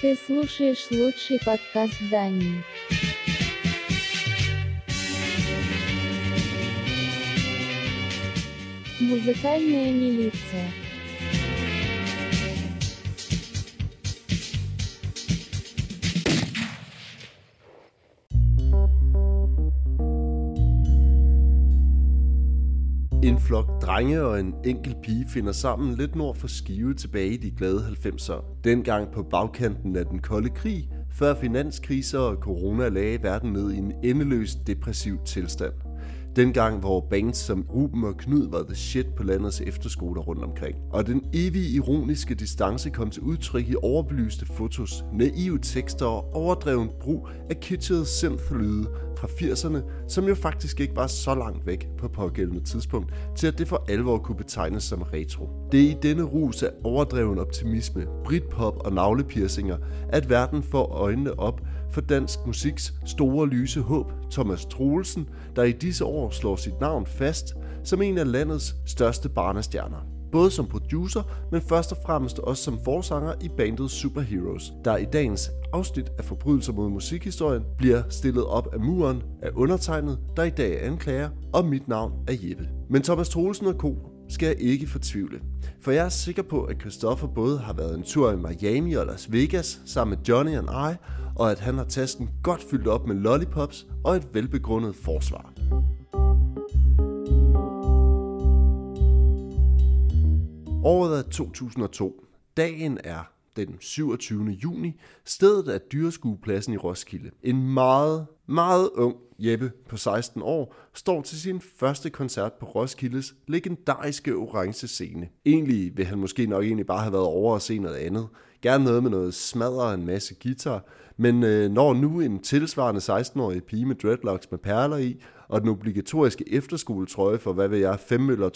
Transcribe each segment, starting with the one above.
Ты слушаешь лучший подкаст Дании. Музыкальная милиция. Flok drenge og en enkelt pige finder sammen lidt nord for Skive tilbage i de glade 90'er. Dengang på bagkanten af den kolde krig, før finanskriser og corona lagde verden ned i en endeløs depressiv tilstand. Dengang, hvor bands som Ruben og Knud var the shit på landets efterskoler rundt omkring. Og den evige ironiske distance kom til udtryk i overbelyste fotos, naive tekster og overdreven brug af kitschede synth-lyde fra 80'erne, som jo faktisk ikke var så langt væk på pågældende tidspunkt, til at det for alvor kunne betegnes som retro. Det er i denne rus af overdreven optimisme, britpop og navlepiercinger, at verden får øjnene op for dansk musiks store lyse håb, Thomas Troelsen, der i disse år slår sit navn fast som en af landets største barnestjerner. Både som producer, men først og fremmest også som forsanger i bandet Superheroes, der i dagens afsnit af Forbrydelser mod musikhistorien bliver stillet op af muren af undertegnet, der i dag er anklager, og mit navn er Jeppe. Men Thomas Troelsen og Co skal jeg ikke fortvivle. For jeg er sikker på, at Christoffer både har været en tur i Miami og Las Vegas sammen med Johnny and I, og at han har tasken godt fyldt op med lollipops og et velbegrundet forsvar. Året er 2002. Dagen er den 27. juni. Stedet er dyreskuepladsen i Roskilde. En meget, meget ung Jeppe på 16 år står til sin første koncert på Roskildes legendariske orange scene. Egentlig vil han måske nok egentlig bare have været over og se noget andet. Gerne noget med noget smadre og en masse guitar. Men øh, når nu en tilsvarende 16-årig pige med dreadlocks med perler i, og den obligatoriske efterskoletrøje for, hvad ved jeg, 5 eller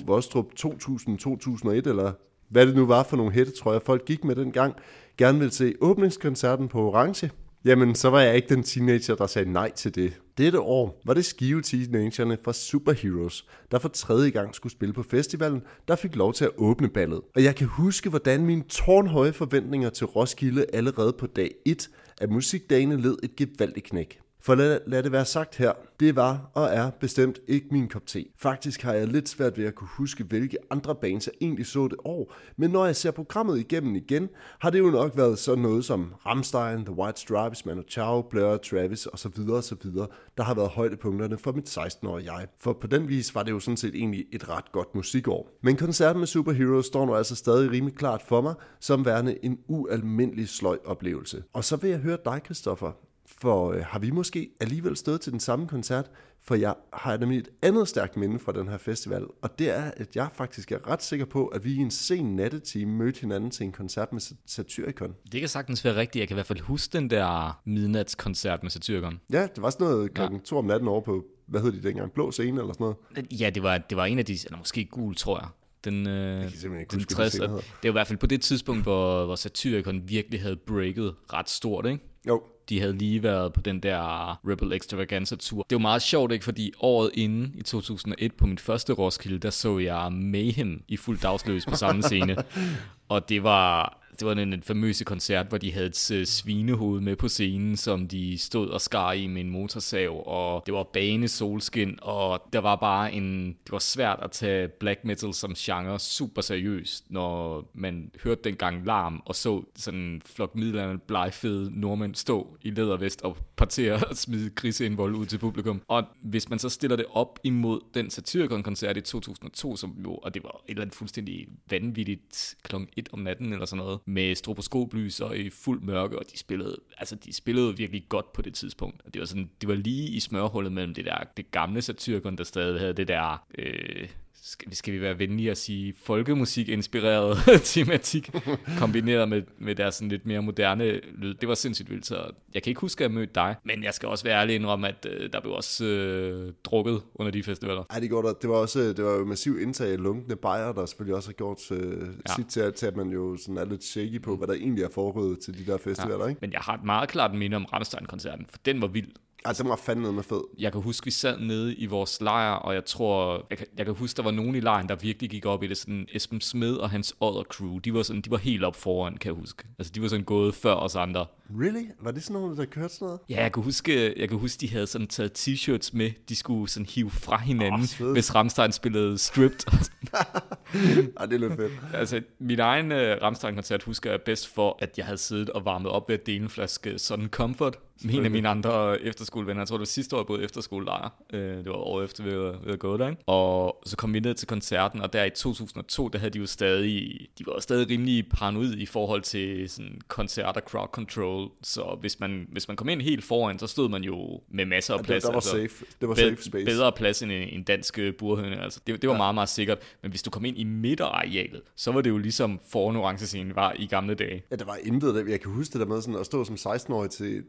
2001-2002, Vostrup 2000-2001, eller hvad det nu var for nogle jeg folk gik med dengang, gerne vil se åbningskoncerten på Orange, jamen så var jeg ikke den teenager, der sagde nej til det. Dette år var det skive teenagerne fra Superheroes, der for tredje gang skulle spille på festivalen, der fik lov til at åbne ballet. Og jeg kan huske, hvordan mine tårnhøje forventninger til Roskilde allerede på dag 1 af musikdagene led et gevaldigt knæk. For lad, lad det være sagt her, det var og er bestemt ikke min kop te. Faktisk har jeg lidt svært ved at kunne huske, hvilke andre bands jeg egentlig så det år, men når jeg ser programmet igennem igen, har det jo nok været sådan noget som Rammstein, The White Stripes, Manu Chao, Blur, Travis osv. osv., der har været højdepunkterne for mit 16-årige jeg. For på den vis var det jo sådan set egentlig et ret godt musikår. Men koncerten med Superheroes står nu altså stadig rimelig klart for mig, som værende en ualmindelig sløj oplevelse. Og så vil jeg høre dig, Christoffer. For øh, har vi måske alligevel stået til den samme koncert? For jeg har nemlig et andet stærkt minde fra den her festival, og det er, at jeg faktisk er ret sikker på, at vi i en sen nattetime mødte hinanden til en koncert med Satyricon. Det kan sagtens være rigtigt. Jeg kan i hvert fald huske den der midnatskoncert med Satyricon. Ja, det var sådan noget klokken ja. to om natten over på, hvad hed de dengang, blå scene eller sådan noget? Ja, det var, det var en af de, eller måske gul, tror jeg. Den, øh, Jeg kan simpelthen ikke den huske, 60, hvad og det det var i hvert fald på det tidspunkt, hvor, hvor Satyricon virkelig havde breaket ret stort, ikke? Jo, De havde lige været på den der Rebel Extravaganza tur. Det var meget sjovt, ikke? Fordi året inden, i 2001, på mit første Roskilde, der så jeg Mayhem i fuld dagsløs på samme scene. Og det var, det var den famøse koncert, hvor de havde et øh, svinehoved med på scenen, som de stod og skar i med en motorsav, og det var bane solskin, og der var bare en, det var svært at tage black metal som genre super seriøst, når man hørte dengang larm, og så sådan en flok midlerne blegfede nordmænd stå i lædervest og partere og smide griseindvold ud til publikum. Og hvis man så stiller det op imod den Satyricon-koncert i 2002, som jo, og det var et eller andet fuldstændig vanvittigt klokken 1 om natten eller sådan noget, med stroboskoplys og i fuld mørke, og de spillede, altså de spillede virkelig godt på det tidspunkt. Og det var sådan, det var lige i smørhullet mellem det der, det gamle satyrkon, der stadig havde det der, øh, skal, skal vi være venlige at sige, folkemusik-inspireret tematik, kombineret med, med deres sådan lidt mere moderne lyd. Det var sindssygt vildt, så jeg kan ikke huske, at jeg mødte dig, men jeg skal også være ærlig indrømme, at øh, der blev også øh, drukket under de festivaler. Ej, det, gjorde der. det var også det var jo massiv indtag af lunkende bajer, der selvfølgelig også har gjort øh, ja. sit til, at, til, at man jo sådan er lidt shaky på, hvad der egentlig er foregået til de der festivaler, ikke? Men jeg har et meget klart minde om Rammstein-koncerten, for den var vild. Altså, den var fandme med fed. Jeg kan huske, vi sad nede i vores lejr, og jeg tror, jeg kan, jeg kan huske, der var nogen i lejren, der virkelig gik op i det. Sådan Esben Smed og hans other crew, de var, sådan, de var helt op foran, kan jeg huske. Altså, de var sådan gået før os andre. Really? Var det sådan nogen, der kørte sådan noget? Ja, jeg kan huske, jeg kan huske, de havde sådan taget t-shirts med, de skulle sådan hive fra hinanden, svedigt. hvis Ramstein spillede stripped. Ej, det lidt fedt. altså, min egen uh, Ramstein-koncert husker jeg bedst for, at jeg havde siddet og varmet op ved at dele en flaske Sun Comfort med en af mine andre efterskolevenner. Jeg tror, det var sidste år, jeg boede efterskolelejr. Uh, det var året efter, vi var gået der, ikke? Og så kom vi ned til koncerten, og der i 2002, der havde de jo stadig, de var stadig rimelig paranoid i forhold til sådan koncerter, crowd control. Så hvis man, hvis man kom ind helt foran, så stod man jo med masser af Ja, plads. det, der var altså safe. Det var be- safe space. bedre plads end en, en dansk øh, burhøne. Altså, det, det var ja. meget, meget sikkert. Men hvis du kom ind i midterarealet, så var det jo ligesom foran orange var i gamle dage. Ja, der var intet der. Jeg kan huske det der med sådan at stå som 16-årig til,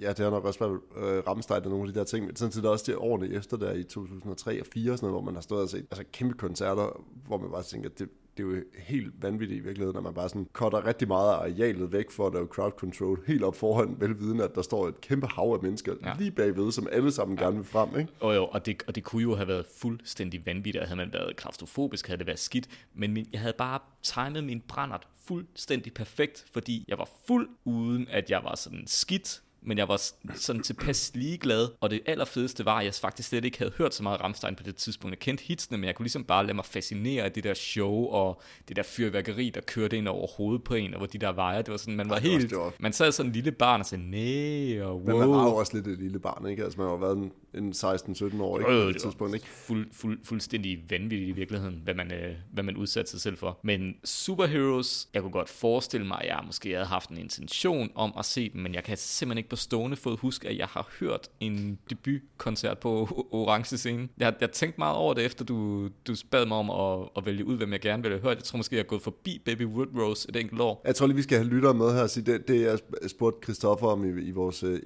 ja, det har nok også været øh, Ramstein og nogle af de der ting, men sådan set også de årene efter der i 2003 og 4 og sådan noget, hvor man har stået og set altså, kæmpe koncerter, hvor man bare tænker, det, det er jo helt vanvittigt i virkeligheden, når man bare sådan cutter rigtig meget af arealet væk for at lave crowd control helt op foran, velvidende, at der står et kæmpe hav af mennesker ja. Lige bagved, som alle sammen ja. gerne vil frem, ikke? Og, jo, og, det, og det kunne jo have været fuldstændig vanvittigt, og havde man været klaustrofobisk, havde det været skidt. Men min, jeg havde bare timet min brændert fuldstændig perfekt, fordi jeg var fuld, uden at jeg var sådan skidt, men jeg var sådan tilpas ligeglad, og det allerfedeste var, at jeg faktisk slet ikke havde hørt så meget Ramstein på det tidspunkt. Jeg kendte hitsene, men jeg kunne ligesom bare lade mig fascinere af det der show, og det der fyrværkeri, der kørte ind over hovedet på en, og hvor de der vejer, det var sådan, man var Ej, var helt, var- man sad sådan en lille barn og sagde, nej, og Men man var wow. jo også lidt et lille barn, ikke? Altså man jo været en, en 16-17 år, ikke? Jo, jo, på det tidspunkt, ikke? Fuld, fuld, fuldstændig vanvittigt i virkeligheden, hvad man, øh, hvad man udsatte sig selv for. Men Superheroes, jeg kunne godt forestille mig, at jeg måske havde haft en intention om at se dem, men jeg kan simpelthen ikke på stående fod huske, at jeg har hørt en debutkoncert på Orange Scene. Jeg, jeg tænkte meget over det, efter du, du bad mig om at, at vælge ud, hvem jeg gerne ville have hørt. Jeg tror måske, jeg er gået forbi Baby Wood Rose et enkelt år. Jeg tror lige, vi skal have lyttere med her og sige, det, det jeg spurgte Christoffer om i, i vores øh,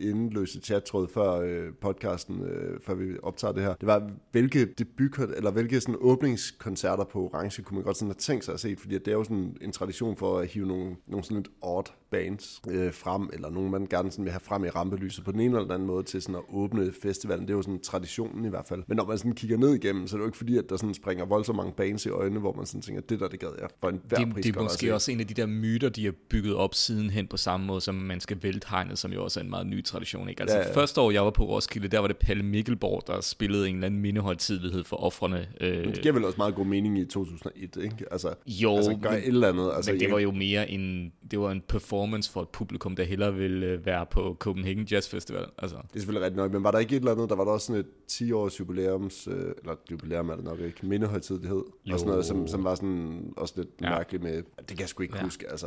chattråd før øh, podcasten, øh, før vi optager det her. Det var, hvilke debut, eller hvilke sådan åbningskoncerter på Orange kunne man godt sådan have tænkt sig at se, fordi det er jo sådan en tradition for at hive nogle, nogle sådan lidt odd bands øh, frem, eller nogen man gerne sådan vil have frem i rampelyset på den ene eller den anden måde til sådan at åbne festivalen. Det er jo sådan traditionen i hvert fald. Men når man sådan kigger ned igennem, så er det jo ikke fordi, at der sådan springer voldsomt mange bands i øjnene, hvor man sådan tænker, det der, det gad jeg for en hver det, pris det er måske også en af de der myter, de har bygget op sidenhen på samme måde, som man skal vælte hegnet, som jo også er en meget ny tradition. Ikke? Altså Ja, ja, første år, jeg var på Roskilde, der var det Palle Mikkelborg, der spillede en eller anden mindehøjtidlighed for offrene. Øh, Det giver vel også meget god mening i 2001, ikke? Altså, jo, altså gør men, et eller andet. Altså, men det var jo mere en, det var en performance for et publikum, der hellere ville øh, være på Copenhagen Jazz Festival. Altså, Det er selvfølgelig rigtigt nok, men var der ikke et eller andet, der var der også sådan et 10-års jubilæums, øh, eller jubilæum er det nok ikke, mindehøjtidlighed, Jo. og sådan noget, som, som var sådan også lidt ja. Mærkeligt med, det kan jeg sgu ikke. Ja. huske, altså.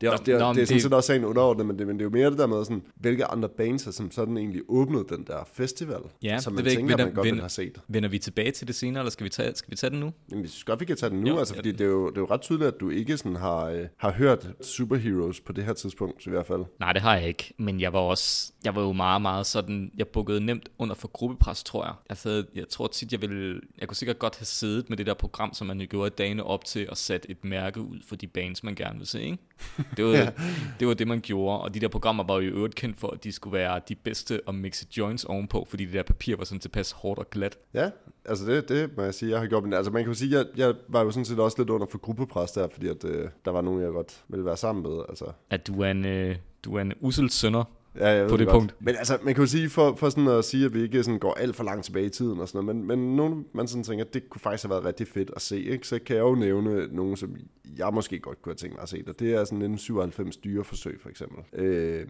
Det er, også, det er, nå, det er sådan det- set også sagen underordnet, men det, men det er jo mere det der med, sådan, hvilke andre bands har som sådan egentlig åbnet den der festival, Ja, som det man jeg tænker, ikke, man godt vender- have set. vender vi tilbage til det senere, eller skal vi tage, skal vi tage den nu? Men vi synes godt, vi kan tage den nu, jo, altså, ja. fordi det er, jo, det er jo ret tydeligt, at du ikke sådan har, øh, har hørt Superheroes på det her tidspunkt, i hvert fald. Nej, det har jeg ikke, men jeg var også, jeg var jo meget, meget sådan, jeg bukkede nemt under for gruppepres, tror jeg. Altså, jeg tror tit, jeg ville, jeg kunne sikkert godt have siddet med det der program, som man jo gjorde dagene op til, og sat et mærke ud for de bands, man gerne vil se, ikke? Det var, ja. det var det, man gjorde, og de der programmer var jo i øvrigt kendt for, at de skulle være de bedste at mixe joints ovenpå, fordi det der papir var sådan tilpas hårdt og glat. Ja, altså det, det må jeg sige, jeg har gjort. Men altså man kan jo sige, jeg, jeg var jo sådan set også lidt under for gruppepres der, fordi at, øh, der var nogen, jeg godt ville være sammen med. Altså, At du er en, øh, du er en usel sønder. Ja, jeg På det godt. punkt. Men altså, man kan jo sige, for, for sådan at sige, at vi ikke sådan går alt for langt tilbage i tiden og sådan noget, men, men nogen, man sådan tænker, at det kunne faktisk have været rigtig fedt at se, ikke? så kan jeg jo nævne nogen, som jeg måske godt kunne have tænkt mig at se, og det er sådan en 97 dyreforsøg for eksempel. Øh,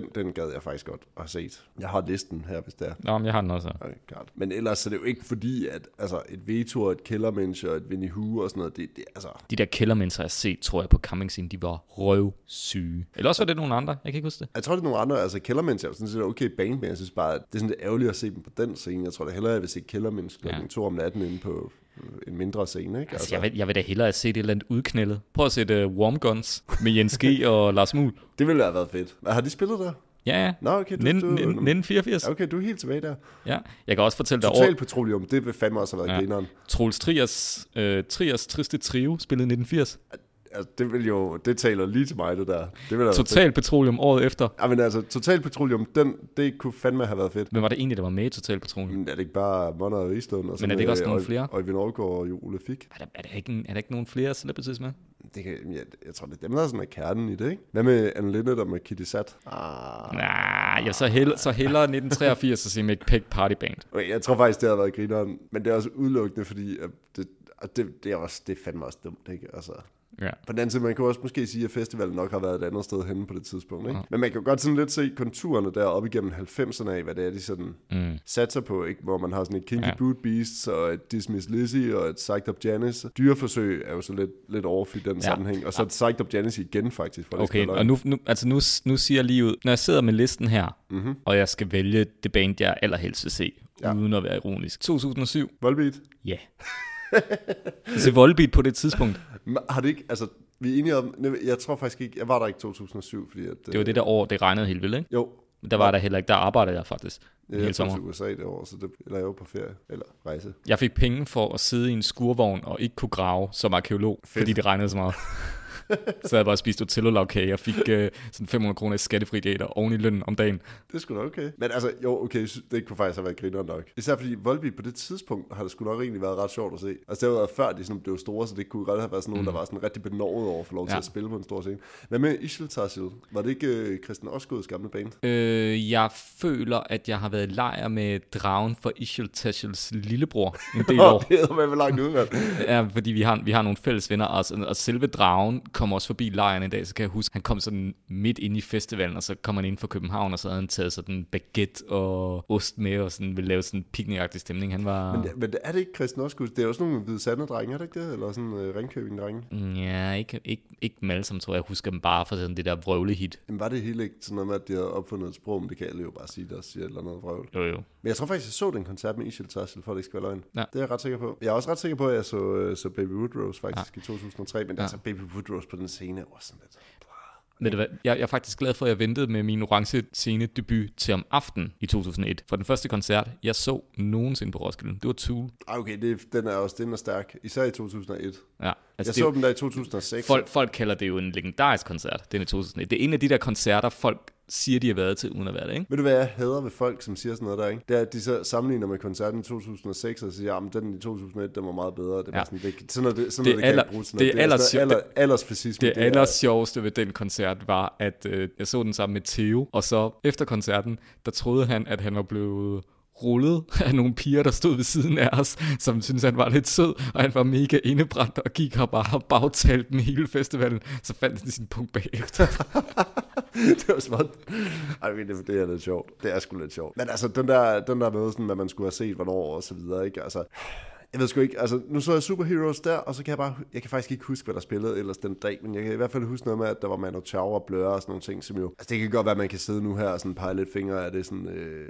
den, den gad jeg faktisk godt at have set. Jeg har listen her, hvis det er. Nå, men jeg har den også. Okay, klart. Men ellers så er det jo ikke fordi, at altså, et Veto og et Kellermensch og et Winnie Hu og sådan noget, det, det altså... De der kældermænds, jeg har set, tror jeg, på Coming Scene, de var røvsyge. Eller også var det nogle andre, jeg kan ikke huske det. Jeg tror, det er nogle andre, altså Kellermensch er jo sådan set okay band, men jeg synes bare, at det er sådan lidt ærgerligt at se dem på den scene. Jeg tror da hellere, jeg vil se Kellermensch kl. Ja. 2 om natten inde på en mindre scene, ikke? Altså, jeg, vil, jeg vil da hellere se det eller andet udknældet. Prøv at sætte uh, Warm Guns med Jens G. og Lars Muhl. Det ville have været fedt. Har de spillet der? Ja, ja. Nå, okay, du, Nin- du, nin- 1984. Okay, du er helt tilbage der. Ja. Jeg kan også fortælle dig over Total Petroleum, det vil fandme også have været ja. Grineren. Troels Triers, øh, Triers triste trio, spillede i 1980. altså, det vil jo, det taler lige til mig, det der. Det vil Total Petroleum året efter. Ja, men altså, Total Petroleum, den, det kunne fandme have været fedt. Hvem var det egentlig, der var med i Total Petroleum? Men er det ikke bare Monner og Rislund? Og Men er det ikke også nogle og, flere? Og Øjvind Aargaard og Ole Fik? Er der, er, der ikke, en- er der ikke nogen flere celebrities med? Det kan, jeg, jeg tror, det er dem, der er sådan er kernen i det, ikke? Hvad med Anne Linnet og med Kitty Sat? Ah. Nej, jeg så hellere, så hellere 1983 og se McPeg Party Band. Okay, jeg tror faktisk, det havde været grineren, men det er også udelukkende, fordi det, det, det, er også, det er fandme også dumt, ikke? Altså, Ja. på den anden side, man kan også måske sige, at festivalen nok har været et andet sted henne på det tidspunkt, ikke? Men man kan jo godt sådan lidt se konturerne der op igennem 90'erne af, hvad det er, de sådan Mm. satser på, ikke? Hvor man har sådan et Kinky Ja. ja. Boot Beasts og et Dismiss Lizzy og et Psyched Up Janice. Dyreforsøg er jo så lidt, lidt i den Ja. ja. sammenhæng. Og så et Psyched Up Janice igen, faktisk. For Okay, og nu, nu, altså nu, nu siger jeg lige ud, når jeg sidder med listen her, Mhm. og jeg skal vælge det band, jeg allerhelst vil se, ja. Ja. uden at være ironisk. 2007, Volbeat. ja. Se Volbeat på det tidspunkt, Men Har det ikke, altså, vi er enige om, jeg tror faktisk ikke, jeg var der ikke i 2007, fordi at, det var det der år, det regnede helt vildt, ikke? Jo, Der var der heller ikke, der arbejdede jeg faktisk. jeg, hele jeg sommer. til USA det år, så det, eller jeg var på ferie, eller rejse. Jeg fik penge for at sidde i en skurvogn og ikke kunne grave som arkeolog, Fedt. fordi det regnede så meget. så jeg bare spist Otello-lavkage og fik øh, sådan 500 kroner i skattefri gater oven i lønnen om dagen. Det er sgu da okay. Men altså, jo, okay, det kunne faktisk have været griner nok. Især fordi Volbeat på det tidspunkt har det sgu nok egentlig været ret sjovt at se. Altså, det har været før, de sådan blev store, så det kunne godt have været sådan nogen, mm. der var sådan rigtig benovet over få lov til Ja. at spille på en stor scene. Hvad med Ishil Tassil? Var det ikke øh, Christian Osgods gamle band? Øh, jeg føler, at jeg har været i lejr med dragen for Ishil Tashels lillebror en del år. det hedder med langt ud, mand. Ja, fordi vi har, vi har nogle fælles venner, og, og selve dragen kom også forbi lejren en dag, så kan jeg huske, han kom sådan midt ind i festivalen, og så kom han ind fra København, og så havde han taget sådan baguette og ost med, og sådan ville lave sådan en picnicagtig stemning. Han var... Men, men er det ikke Christian Osgods? Det er også nogle hvide sande drenge, er det ikke det? Eller sådan øh, Ringkøbing-drenge? Ja, ikke, ikke, ikke dem alle sammen, tror jeg. Jeg husker dem bare for sådan det der vrøvlehit. Jamen var det hele ikke sådan noget med, at de havde opfundet et sprog, men det kan alle jo bare sige, der siger et eller andet vrøvl. Jo, jo. Men jeg tror faktisk, jeg så den koncert med Ishil Tassel, for det ikke skal være løgn. Ja. Det er jeg ret sikker på. Jeg er også ret sikker på, at jeg så, øh, så Baby Woodrose faktisk ja. i 2003, men ja. altså Baby Woodrose på den scene var sådan lidt... Ved du hvad? Jeg, jeg er faktisk glad for, at jeg ventede med min orange scene debut til om aftenen i 2001. For den første koncert, jeg så nogensinde på Roskilde, det var Tool. Okay, det, den er også den er stærk, især i 2001. Ja, altså jeg det, så dem der i 2006. folk, folk kalder det jo en legendarisk koncert, den i 2001. Det er en af de der koncerter, folk siger, de har været til, uden at være det, ikke? Ved du hvad jeg hader ved folk, som siger sådan noget der, ikke? Det er, at de så sammenligner med koncerten i 2006, og siger, at den i 2001, den var meget bedre. Det er Ja. sådan, det, sådan noget, det, sådan Det noget, det kan aller- ikke bruges til det er noget. aller- sådan noget alder, aldersfascisme. Det aller sjoveste ved den koncert var, at øh, jeg så den sammen med Theo, og så efter koncerten, der troede han, at han var blevet rullet af nogle piger, der stod ved siden af os, som syntes, han var lidt sød, og han var mega indebrændt og gik her bare bagtalt den hele festivalen. Så fandt han sin punkt bagefter. det var smart. Ej, men det, det er lidt sjovt. Det er sgu lidt sjovt. Men altså, den der, den der med, sådan, hvad man skulle have set, hvornår og så videre, ikke? Altså, jeg ved sgu ikke, altså nu så jeg Superheroes der, og så kan jeg bare, jeg kan faktisk ikke huske, hvad der spillede ellers den dag, men jeg kan i hvert fald huske noget med, at der var Manu Chao og Blur og sådan nogle ting, som jo, altså det kan godt være, at man kan sidde nu her og sådan pege lidt fingre af det sådan, øh,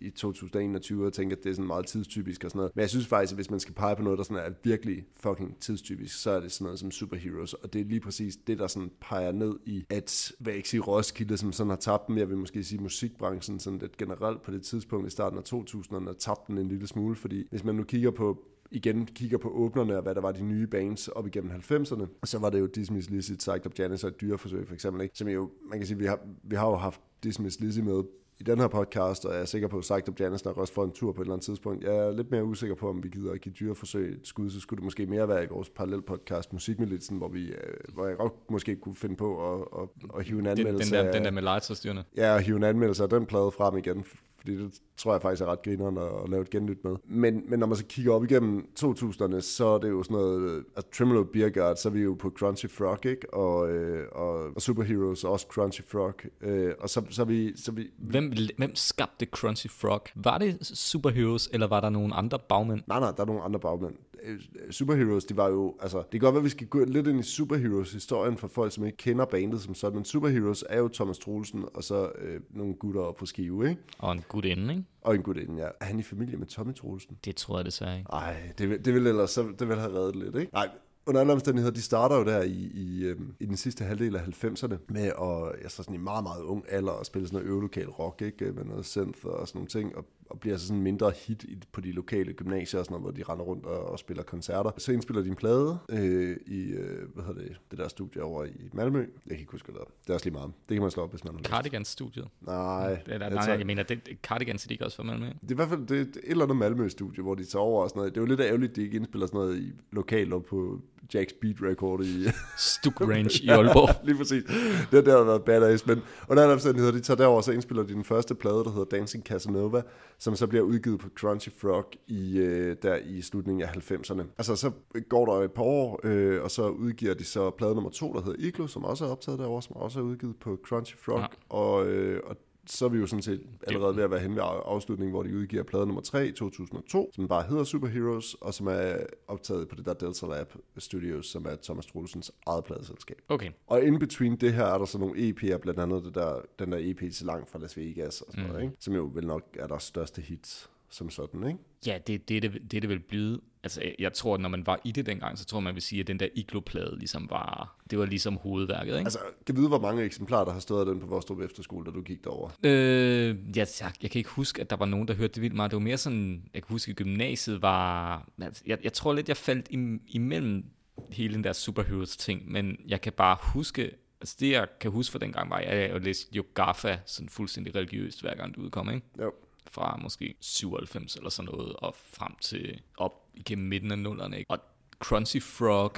i 2021 og tænke, at det er sådan meget tidstypisk og sådan noget. Men jeg synes faktisk, at hvis man skal pege på noget, der sådan er virkelig fucking tidstypisk, så er det sådan noget som Superheroes, og det er lige præcis det, der sådan peger ned i, at, hvad ikke sige, Roskilde, som sådan har tabt dem, jeg vil måske sige musikbranchen sådan lidt generelt på det tidspunkt i starten af 2000'erne, har tabt den en lille smule, fordi hvis man nu kigger på igen kigger på åbnerne og hvad der var de nye bands op igennem 90'erne, så var det jo Dismiss Lizzy, Psyched Up Janice og et dyreforsøg for eksempel, ikke? som jo, man kan sige, vi har, vi har jo haft Dismiss Lizzy med i den her podcast, og jeg er sikker på, at Psyched Janice nok også får en tur på et eller andet tidspunkt. Jeg er lidt mere usikker på, om vi gider at give dyreforsøg et skud, så skulle det måske mere være i vores parallel podcast Musikmilitsen, hvor, vi, øh, hvor jeg godt måske kunne finde på at, at, at hive en Den, den, anmeldelse der, af- den der med legetøjsstyrene. Ja, og hive en anmeldelse af den plade frem igen, fordi det tror jeg faktisk er ret grineren at, at lave et genlyt med. Men, men når man så kigger op igennem 2000'erne, så er det jo sådan noget, altså Tremolo Beer Guard, så er vi jo på Crunchy Frog, ikke? Og, øh, og, og Superheroes også Crunchy Frog. Øh, og så, så, vi, så vi, Hvem, hvem skabte Crunchy Frog? Var det Superheroes, eller var der nogle andre bagmænd? Nej, nej, der er nogle andre bagmænd. Øh, Superheroes, de var jo, altså, det kan godt være, at vi skal gå lidt ind i Superheroes-historien for folk, som ikke kender bandet som sådan, men Superheroes er jo Thomas Troelsen, og så øh, nogle gutter op på skive, ikke? Og en god ende, ikke? Og en gutinde, ja. Er han i familie med Tommy Troelsen? Det tror jeg desværre ikke. Nej, det, det vil ellers, så, det vil have reddet lidt, ikke? Nej, under alle omstændigheder, de starter jo der i, i, øhm, i den sidste halvdel af 90'erne med at, altså sådan i meget, meget ung alder at spille sådan noget øvelokal rock, ikke? Med noget synth og sådan nogle ting. Og, og bliver så sådan mindre hit i, på de lokale gymnasier og sådan noget, hvor de render rundt og, og spiller koncerter. Så indspiller de en plade øh, i, øh, hvad hedder det, det der studie over i Malmø. Jeg kan ikke huske, hvad det er. Det er også lige meget. Det kan man slå op, hvis man har lyst. Cardigans-studiet. Nej, Eller, nej, jeg mener, det, Cardigans er de ikke også for Malmø? det er i hvert fald det, er et eller andet Malmø-studie, hvor de tager over og sådan noget. Det er jo lidt ærgerligt, at de ikke indspiller sådan noget i lokalt på Jack's Beat Record i... Stuk Range i Aalborg. Lige præcis. Det har der været badass. Men under alle omstændigheder, de tager derover, så indspiller de den første plade, der hedder Dancing Casanova, som så bliver udgivet på Crunchy Frog i, øh, der i slutningen af 90'erne. Altså, så går der et par år, øh, og så udgiver de så plade nummer to, der hedder Iglo, som også er optaget derovre, som også er udgivet på Crunchy Frog. Ja. Ja. Og, øh, og så er vi jo sådan set allerede ved at være hen ved afslutningen, hvor de udgiver plade nummer 3 i 2002, som bare hedder Superheroes, og som er optaget på det der Delta Lab Studios, som er Thomas Troelsens eget pladeselskab. Okay. Og in between det her er der så nogle EP'er, blandt andet det der, den der EP til langt fra Las Vegas og sådan mm. noget, ikke? som jo vel nok er deres største hits som sådan, ikke? Ja, det, det, det, det, det vil blive. Altså, jeg- tror, at når man var i det dengang, så tror man vil sige, at den der iglo-plade ligesom var, det var ligesom hovedværket, ikke? Altså, kan vide, hvor mange eksemplarer, der har stået af den på Vostrup Efterskole, da du gik derover? Øh, jeg, jeg, jeg kan ikke huske, at der var nogen, der hørte det vildt meget. Det var mere sådan, jeg kan huske, at gymnasiet var... altså, Jeg, jeg tror lidt, jeg faldt im, imellem hele den der superheroes ting, men jeg kan bare huske, altså det jeg kan huske fra dengang var, at jeg læste Yogafa sådan fuldstændig religiøst, hver gang det udkom, ikke? Jo. Fra måske 97 eller sådan noget, og frem til op igennem midten af nullerne, ikke? Og Crunchy Frog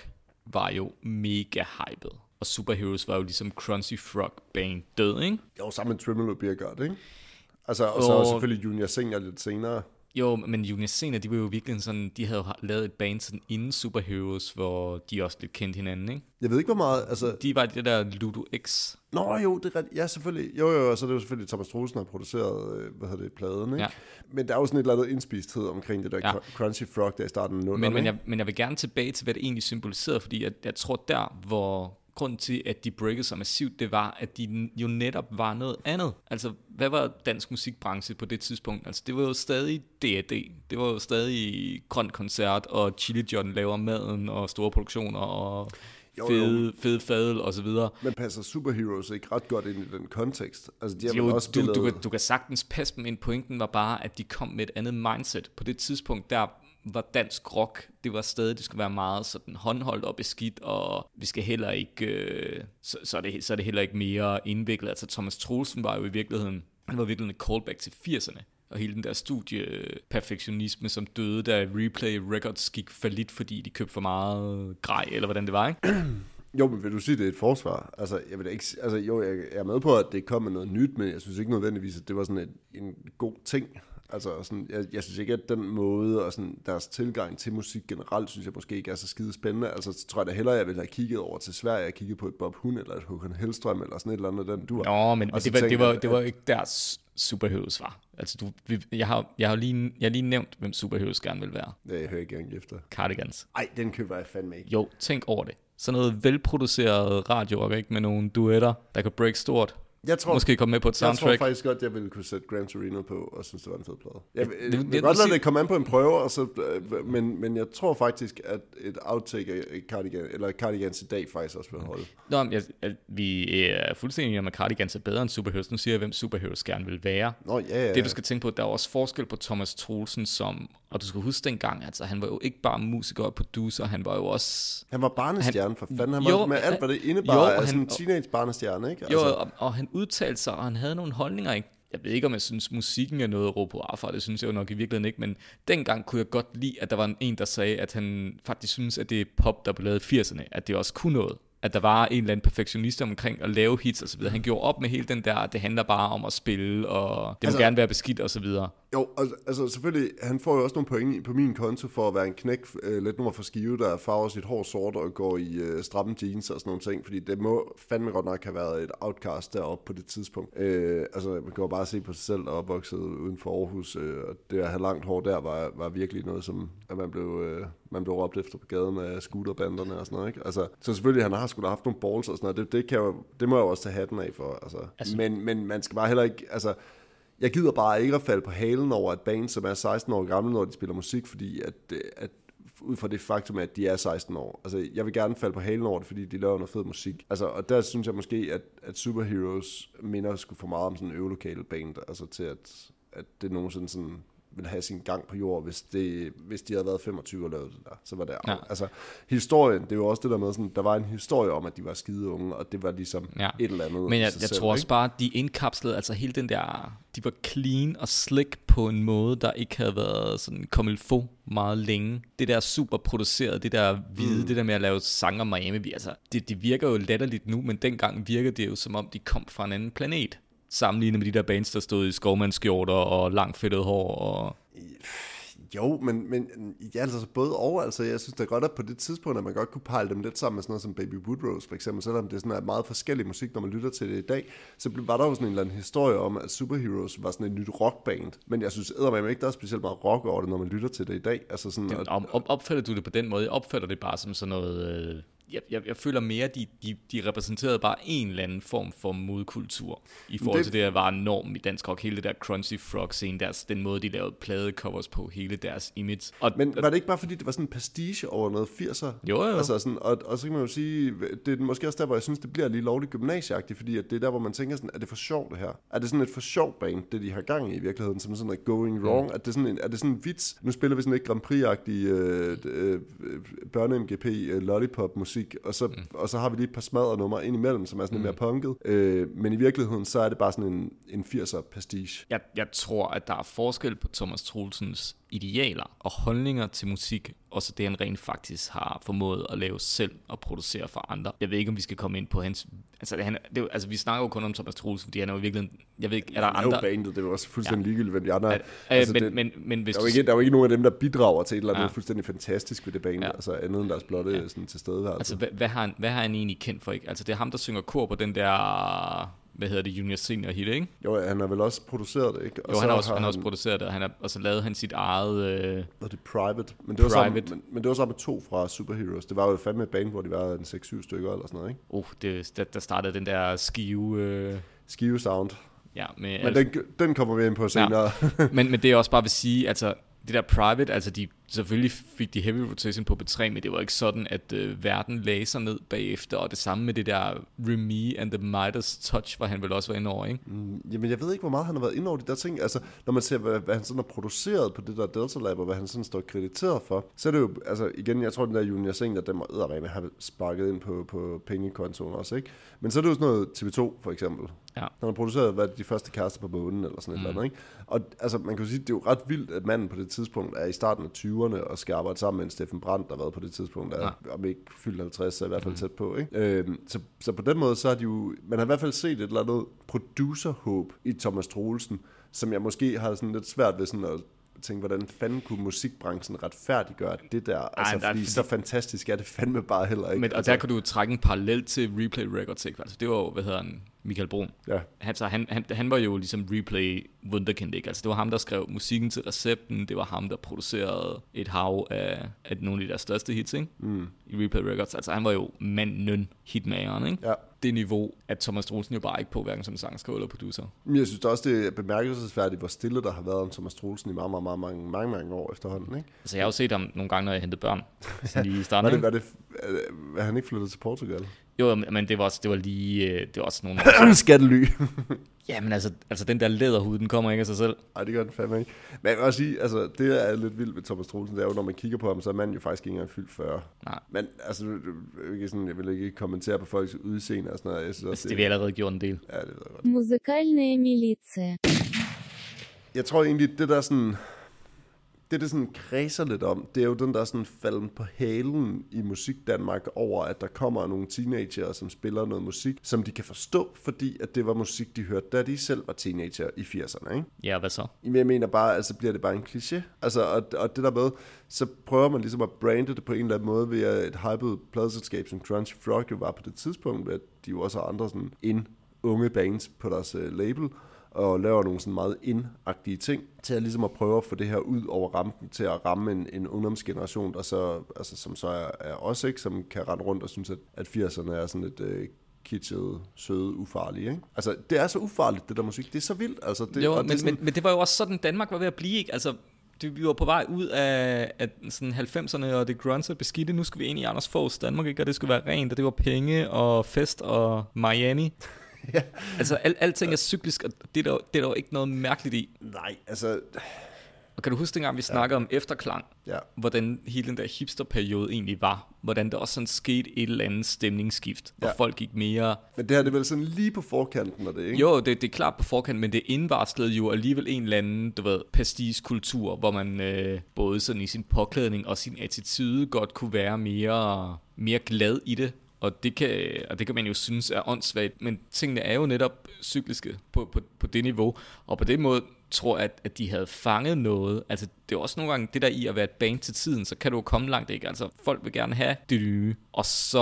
var jo mega hyped. Og Superheroes var jo ligesom Crunchy Frog band død, ikke? Jo, sammen med Tremolo Beergard, ikke? Altså, og så Og- selvfølgelig Junior Senior lidt senere. Jo, men Junior Senior, de var jo virkelig sådan, de havde lavet et band sådan inden Superheroes, hvor de også lidt kendte hinanden, ikke? Jeg ved ikke, hvor meget, altså... De var det der Ludo X. Nå jo, det er ret, ja selvfølgelig. Jo jo, og så er det jo selvfølgelig Thomas Troelsen, der har produceret, øh, hvad hedder det, pladen, ikke? Ja. Men der er jo sådan et eller andet indspisthed omkring det der Ja. Crunchy Frog, der i starten af 0'erne, Men, men, jeg, men jeg vil gerne tilbage til, hvad det egentlig symboliserede, fordi jeg, jeg tror der, hvor grunden til, at de breakede så massivt, det var, at de jo netop var noget andet. Altså, hvad var dansk musikbranche på det tidspunkt? Altså, det var jo stadig D&D. Det var jo stadig grøn koncert, og Chili John laver maden, og store produktioner, og Jo, jo. fede, fede fadel, og så videre. Men passer Superheroes ikke ret godt ind i den kontekst? Altså, de har Jo, også du, spillet... du, kan, du kan sagtens passe dem ind. Pointen var bare, at de kom med et andet mindset. På det tidspunkt, der var dansk rock, det var stadig, det skulle være meget sådan håndholdt og beskidt, og vi skal heller ikke, øh, så, så, er det, så er det heller ikke mere indviklet. Altså Thomas Troelsen var jo i virkeligheden, han var virkelig en callback til 80'erne. Og hele den der studieperfektionisme, som døde, da Replay Records gik falit, fordi de købte for meget grej, eller hvordan det var, ikke? Jo, men vil du sige, det er et forsvar? Altså, jeg vil ikke... Altså, jo, jeg er med på, at det kom med noget nyt, men jeg synes ikke nødvendigvis, at det var sådan en, en god ting. Altså, sådan, jeg, jeg synes ikke, at den måde og sådan, deres tilgang til musik generelt, synes jeg måske ikke er så skide spændende. Altså, så tror jeg da hellere, jeg ville have kigget over til Sverige og kigget på et Bob Hund eller et Håkan Hellstrøm eller sådan et eller andet den dur. Nå, men, det, var, det, tænker var, jeg, det var ikke deres superheroes var. Altså, du, vi, jeg, har, jeg, har lige, jeg har lige nævnt, hvem superheroes gerne vil være. Ja, jeg hører ikke engang efter. Cardigans. Ej, den køber jeg fandme ikke. Jo, tænk over det. Sådan noget velproduceret radio, ikke? Med nogle duetter, der kan break stort. Jeg tror, Måske komme med på et jeg tror soundtrack. faktisk godt, jeg ville kunne sætte Gran Torino på, og synes, det var en fed plade. Jeg, jeg, det- jeg, det- vil godt det- lade det komme an på en prøve, og så, øh, men, men jeg tror faktisk, at et outtake af Cardigan, eller Cardigans i dag faktisk også vil holde. Nå, men jeg, jeg, vi er fuldstændig enige om, at Cardigans er bedre end superheroes. Nu siger jeg, hvem superheroes gerne vil være. Nå, ja, ja. Det du skal tænke på, der er også forskel på Thomas Troelsen som, og du skal huske dengang, altså han var jo ikke bare musiker og producer, han var jo også Han var barnestjerne, for fanden. Han var Jo, med alt, hvad det indebar jo, af han- sådan en teenage-barnestjerne, ikke? Jo, og, og han udtalte sig, og han havde nogle holdninger, ikke? Jeg ved ikke, om jeg synes, musikken er noget at råbe på afra, det synes jeg jo nok i virkeligheden ikke, men dengang kunne jeg godt lide, at der var en, der sagde, at han faktisk synes, at det er pop, der blev lavet i 80'erne, at det også kunne noget. At der var en eller anden perfektionist omkring at lave hits og så videre. Han gjorde op med hele den der, det handler bare om at spille, og det altså, må gerne være beskidt og så videre. Jo, altså, altså selvfølgelig, han får jo også nogle point på min konto for at være en knæk, øh, lidt nummer for skive, der farver sit hår sort og går i øh, stramme jeans og sådan nogle ting, fordi det må fandme godt nok have været et outcast deroppe på det tidspunkt. Øh, altså, man kan jo bare se på sig selv, er opvokset uden for Aarhus, øh, og det at have langt hår der var, var virkelig noget, som at man blev, øh, man blev råbt efter på gaden af scooterbanderne og sådan noget, ikke? Altså, så selvfølgelig, han har sgu da haft nogle balls og sådan noget, det, det, kan jo, det må jeg jo også tage hatten af for, altså. Altså- men, men man skal bare heller ikke, altså, jeg gider bare ikke at falde på halen over et band, som er 16 år gammel, når de spiller musik, fordi at, at ud fra det faktum, at de er 16 år. Altså, jeg vil gerne falde på halen over det, fordi de laver noget fed musik. Altså, og der synes jeg måske, at, at Superheroes minder skulle for meget om sådan en øvelokale band, altså til at, at det nogensinde sådan ville have sin gang på jord, hvis, det, hvis de havde været 25 og lavet det der. Så var det, Ja. altså historien, det er jo også det der med, sådan, der var en historie om, at de var skide unge, og det var ligesom Ja. et eller andet Men jeg, jeg selv, tror også ikke? bare, de indkapslede, altså hele den der, de var clean og slick på en måde, der ikke havde været sådan il faut meget længe. Det der super produceret, det der hvide, mm. det der med at lave sanger Miami, altså, det, det virker jo latterligt nu, men dengang virkede det jo som om, de kom fra en anden planet. Sammenlignet med de der bands, der stod i skovmandskjorter og langt fedtet hår og... Jo, men, men ja, altså både og, altså jeg synes da godt, at på det tidspunkt, at man godt kunne pejle dem lidt sammen med sådan noget som Baby Woodrose for eksempel, selvom det sådan er meget forskellig musik, når man lytter til det i dag, så var der jo sådan en eller anden historie om, at Superheroes var sådan et nyt rockband, men jeg synes eddermame ikke, der er specielt meget rock over det, når man lytter til det i dag, altså sådan, og, Om, om, opfatter du det på den måde? Jeg opfatter det bare som sådan noget... Øh, jeg, jeg, jeg føler mere, de, de, de repræsenterede bare en eller anden form for modkultur i forhold det- til det, der var norm i dansk rock. Hele det der Crunchy Frog scene, deres, den måde, de lavede pladecovers på, hele deres image. Og, men var det ikke bare fordi, det var sådan en pastiche over noget 80'er? Jo, jo. Altså sådan, og, og så kan man jo sige, det er måske også der, hvor jeg synes, det bliver lige lovligt gymnasieagtigt, fordi at det er der, hvor man tænker sådan, er det for sjovt det her? Er det sådan et for sjovt band, det de har gang i i virkeligheden, som sådan er going wrong? Mm. Er, det sådan en, er det sådan en vits? Nu spiller vi sådan lidt Grand Prix-agtig øh, øh, børne-MGP øh, lollipop-musik, og så, mm. og så har vi lige et par smadre numre ind imellem, som er sådan mm. lidt mere punket. Øh, men i virkeligheden, så er det bare sådan en, en 80'er pastiche. jeg, jeg tror, at der er forskel på Thomas Troelsens idealer og holdninger til musik, og så det, han rent faktisk har formået at lave selv og producere for andre. Jeg ved ikke, om vi skal komme ind på hans... Altså, han, det, altså vi snakker jo kun om Thomas Troelsen, fordi han er jo virkelig... Jeg ved ikke, er der Han andre... bandet, det jo også fuldstændig ja. ligegyldigt, hvem de andre. At, Altså, men, det- men, men hvis Der er, ikke, der er jo ikke nogen af dem, der bidrager til et eller andet Ja. fuldstændig fantastisk ved det bane, Ja. ja. altså andet end deres blotte ja. sådan, tilstedeværelse. Altså, hvad, hvad, har han, hvad har han egentlig kendt for? Ikke? Altså, det er ham, der synger kor på den der... Hvad hedder det? Junior Senior hit, ikke? jo, han har vel også produceret det, ikke? Og Jo, han har også, har han har også produceret det, og, han er, og så lavede han sit eget... Øh, Og det Private. Men det, var sammen, Private. men, men det var så med to fra Superheroes. Det var jo fandme et band, hvor de var en 6-7 stykker eller sådan noget, ikke? uh, det, der, der startede den der skive... Øh, Skive Sound. ja, med Men den, den kommer vi ind på senere. Ja. men, men det er også bare vil sige, altså det der private, altså de, selvfølgelig fik de heavy rotation på B3, men det var ikke sådan, at øh, verden lagde sig ned bagefter, og det samme med det der Remy and the Midas Touch, hvor han vel også var inde over, ikke? Mm, Jamen, jeg ved ikke, hvor meget han har været inde over de der ting. Altså, når man ser, hvad, hvad han sådan har produceret på det der Delta Lab, og hvad han sådan står krediteret for, så er det jo, altså igen, jeg tror, den der Junior Senior, den må eddermame have sparket ind på, på pengekontoen også, ikke? Men så er det jo sådan noget TV2, for eksempel. Ja. Han har produceret, hvad er de første kærester på månen, eller sådan et eller andet, ikke? Og altså, man kan jo sige, det er jo ret vildt, at manden på det tidspunkt er i starten af 20'erne, og skal arbejde sammen med en Steffen Brandt, der har været på det tidspunkt, er, Ja. om ikke fyldt 50, så i hvert fald tæt på, ikke? Øhm, så, så på den måde, så har de jo, man har i hvert fald set et eller andet producerhåb i Thomas Troelsen, som jeg måske har sådan lidt svært ved sådan at tænke, hvordan fanden kunne musikbranchen retfærdiggøre det der? Altså, der er fordi, fordi- så fantastisk er det fandme bare heller ikke. Men, og altså, der kan du trække en parallel til Replay Records, ikke? Altså det var jo, hvad hedder han, Michael Brun. ja. Han, så han, han, han var jo ligesom replay wunderkind, ikke? Altså det var ham, der skrev musikken til recepten, det var ham, der producerede et hav af, af nogle af de der største hits, ikke? Mm. I Replay Records. Altså han var jo manden hitmageren, ikke? Ja. Det niveau, at Thomas Troelsen jo bare ikke på, hverken som sangskriver eller producer. Men jeg synes da også, det er bemærkelsesværdigt, hvor stille der har været om Thomas Troelsen i meget, meget, meget mange, mange, mange år efterhånden. Ikke? Altså jeg har jo set ham nogle gange, når jeg hentede børn. Sådan lige i starten, Var det, var det, er han ikke flyttet til Portugal? Jo, men det var også, det var lige, øh, det var også nogle... Altså. Skattely. ja, men altså, altså den der læderhud, den kommer ikke af sig selv. Nej, det gør den fandme ikke. Men jeg kan også sige, altså det der er lidt vildt ved Thomas Troelsen, det er jo, når man kigger på ham, så er manden jo faktisk ikke engang fyldt 40. Nej. Men altså, jeg, sådan, jeg vil ikke kommentere på folks udseende og sådan noget. Jeg synes altså, også, altså, det, det vi allerede gjort en del. Ja, det ved jeg godt. Musikalne militia. Jeg tror egentlig, det der sådan det, det sådan kredser lidt om, det er jo den der sådan falden på halen i musik Danmark over, at der kommer nogle teenager, som spiller noget musik, som de kan forstå, fordi at det var musik, de hørte, da de selv var teenager i 80'erne, ikke? Ja, hvad så? Jeg mener bare, altså bliver det bare en kliché. Altså, og, og det der med, så prøver man ligesom at brande det på en eller anden måde ved at et hyped pladeselskab som Crunchy Frog jo var på det tidspunkt, at de jo også har andre sådan ind unge bands på deres uh, label, og laver nogle sådan meget indagtige ting, til at ligesom at prøve at få det her ud over rampen, til at ramme en, en ungdomsgeneration, der så, altså, som så er, er os, ikke, som kan rende rundt og synes, at, at 80'erne er sådan lidt uh, kitschede, søde, ufarlige. Ikke? Altså, det er så ufarligt, det der musik. Det er så vildt. Altså, det, jo, og men, det sådan, men, men det var jo også sådan, Danmark var ved at blive, ikke? Altså, det, vi var på vej ud af, af sådan 90'erne, og det grunge beskidte. Nu skal vi ind i Anders Foghs Danmark, ikke? Og det skulle være rent, og det var penge og fest og Miami. ja. Altså, al, alting er cyklisk, og det er, der, det er der jo ikke noget mærkeligt i. Nej, altså... Og kan du huske dengang, vi snakkede om efterklang? Ja. Hvordan hele den der hipsterperiode egentlig var. Hvordan der også sådan skete et eller andet stemningsskift. Hvor Ja. folk gik mere... Men det her det er vel sådan lige på forkanten af det, ikke? Jo, det, det er klart på forkant, men det indvarslede jo alligevel en eller anden, du ved, pastiskultur, hvor man øh, både sådan i sin påklædning og sin attitude godt kunne være mere, mere glad i det. Og det, kan, og det kan man jo synes er åndssvagt, men tingene er jo netop cykliske på, på, på det niveau. Og på den måde tror jeg, at, at de havde fanget noget. Altså, det er også nogle gange det der i at være et band til tiden, så kan du jo komme langt, ikke? Altså, folk vil gerne have det nye, og så